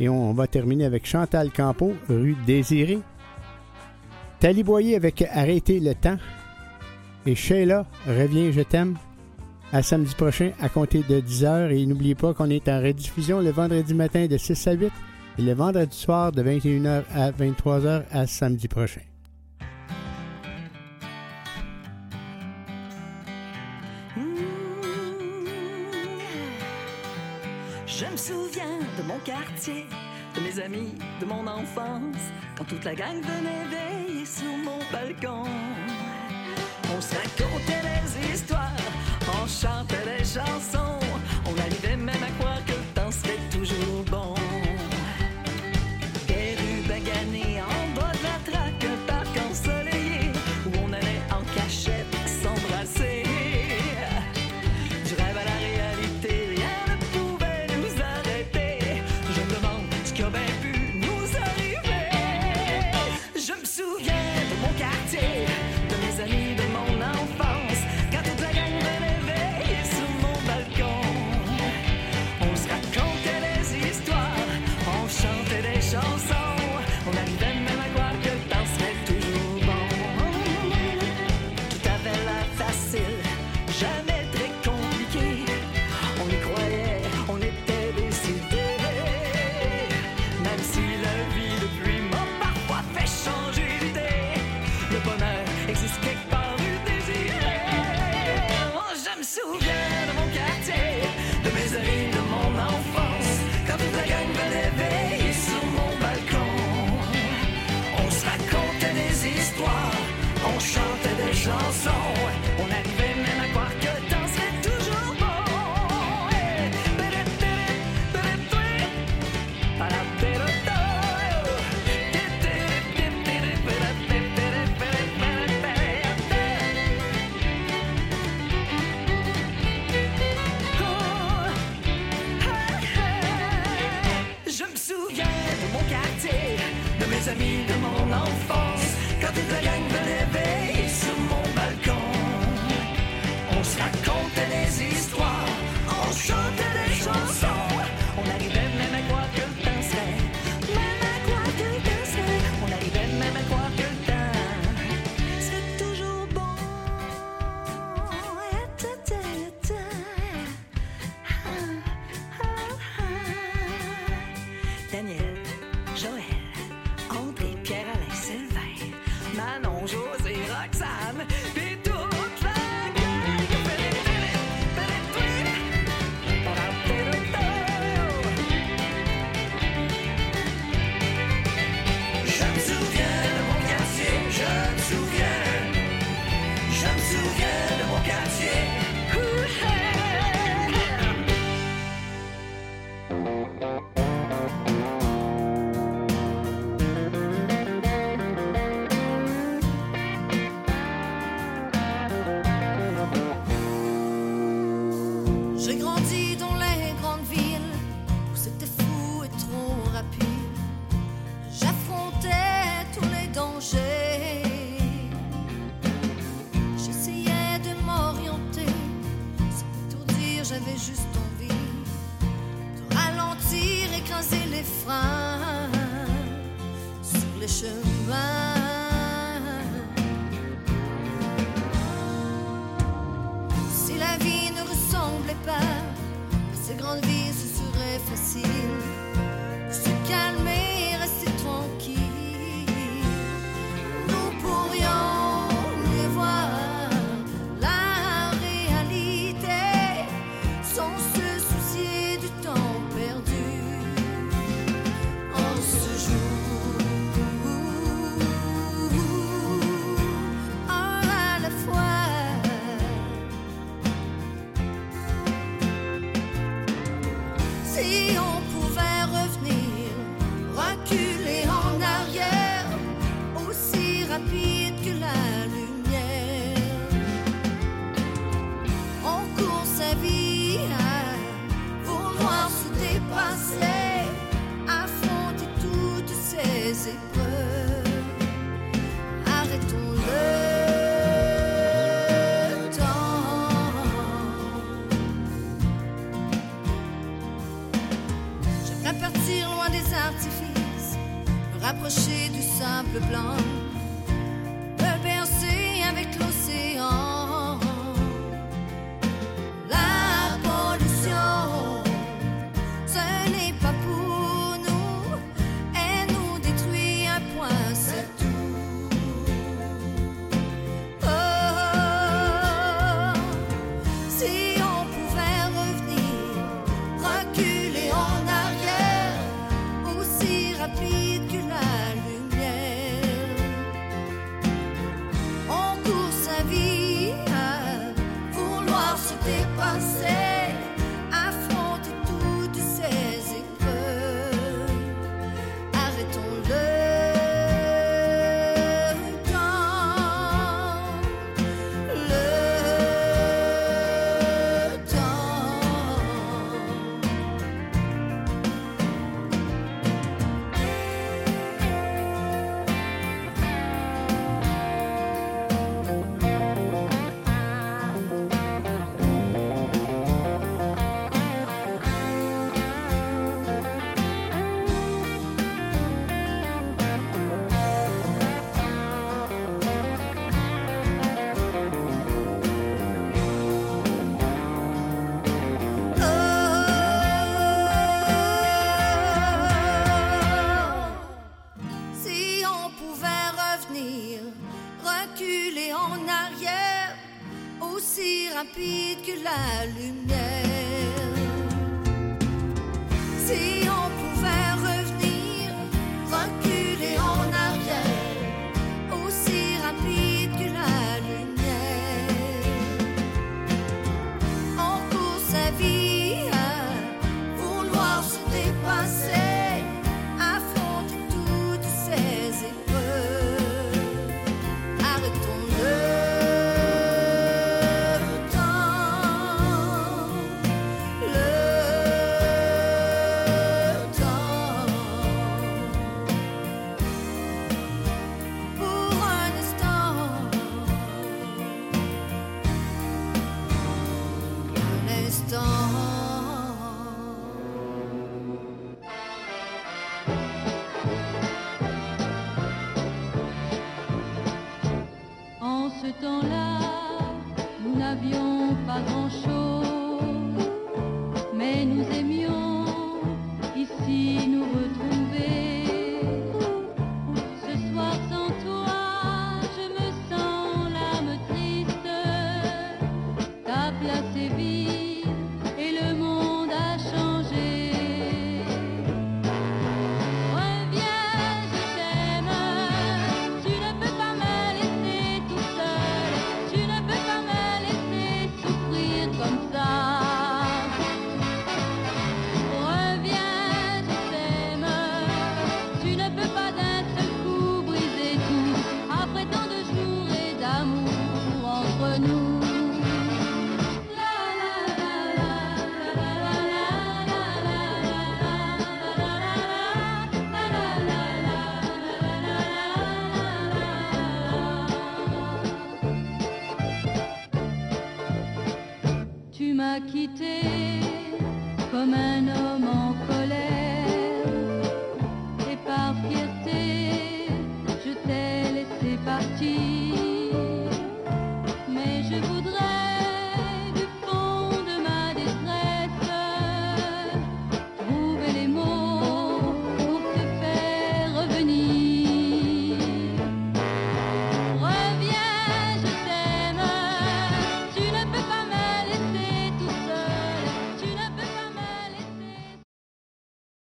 [SPEAKER 1] Et on, va terminer avec Chantal Campo, rue Désirée. Tali Boyer avec Arrêter le temps. Et Sheila, Reviens, je t'aime. À samedi prochain à compter de 10h. Et n'oubliez pas qu'on est en rediffusion le vendredi matin de 6 à 8 et le vendredi soir de 21h à 23h à samedi prochain.
[SPEAKER 25] De mes amis, de mon enfance, quand toute la gang venait veiller sur mon balcon. On se racontait des histoires, on chantait des chansons,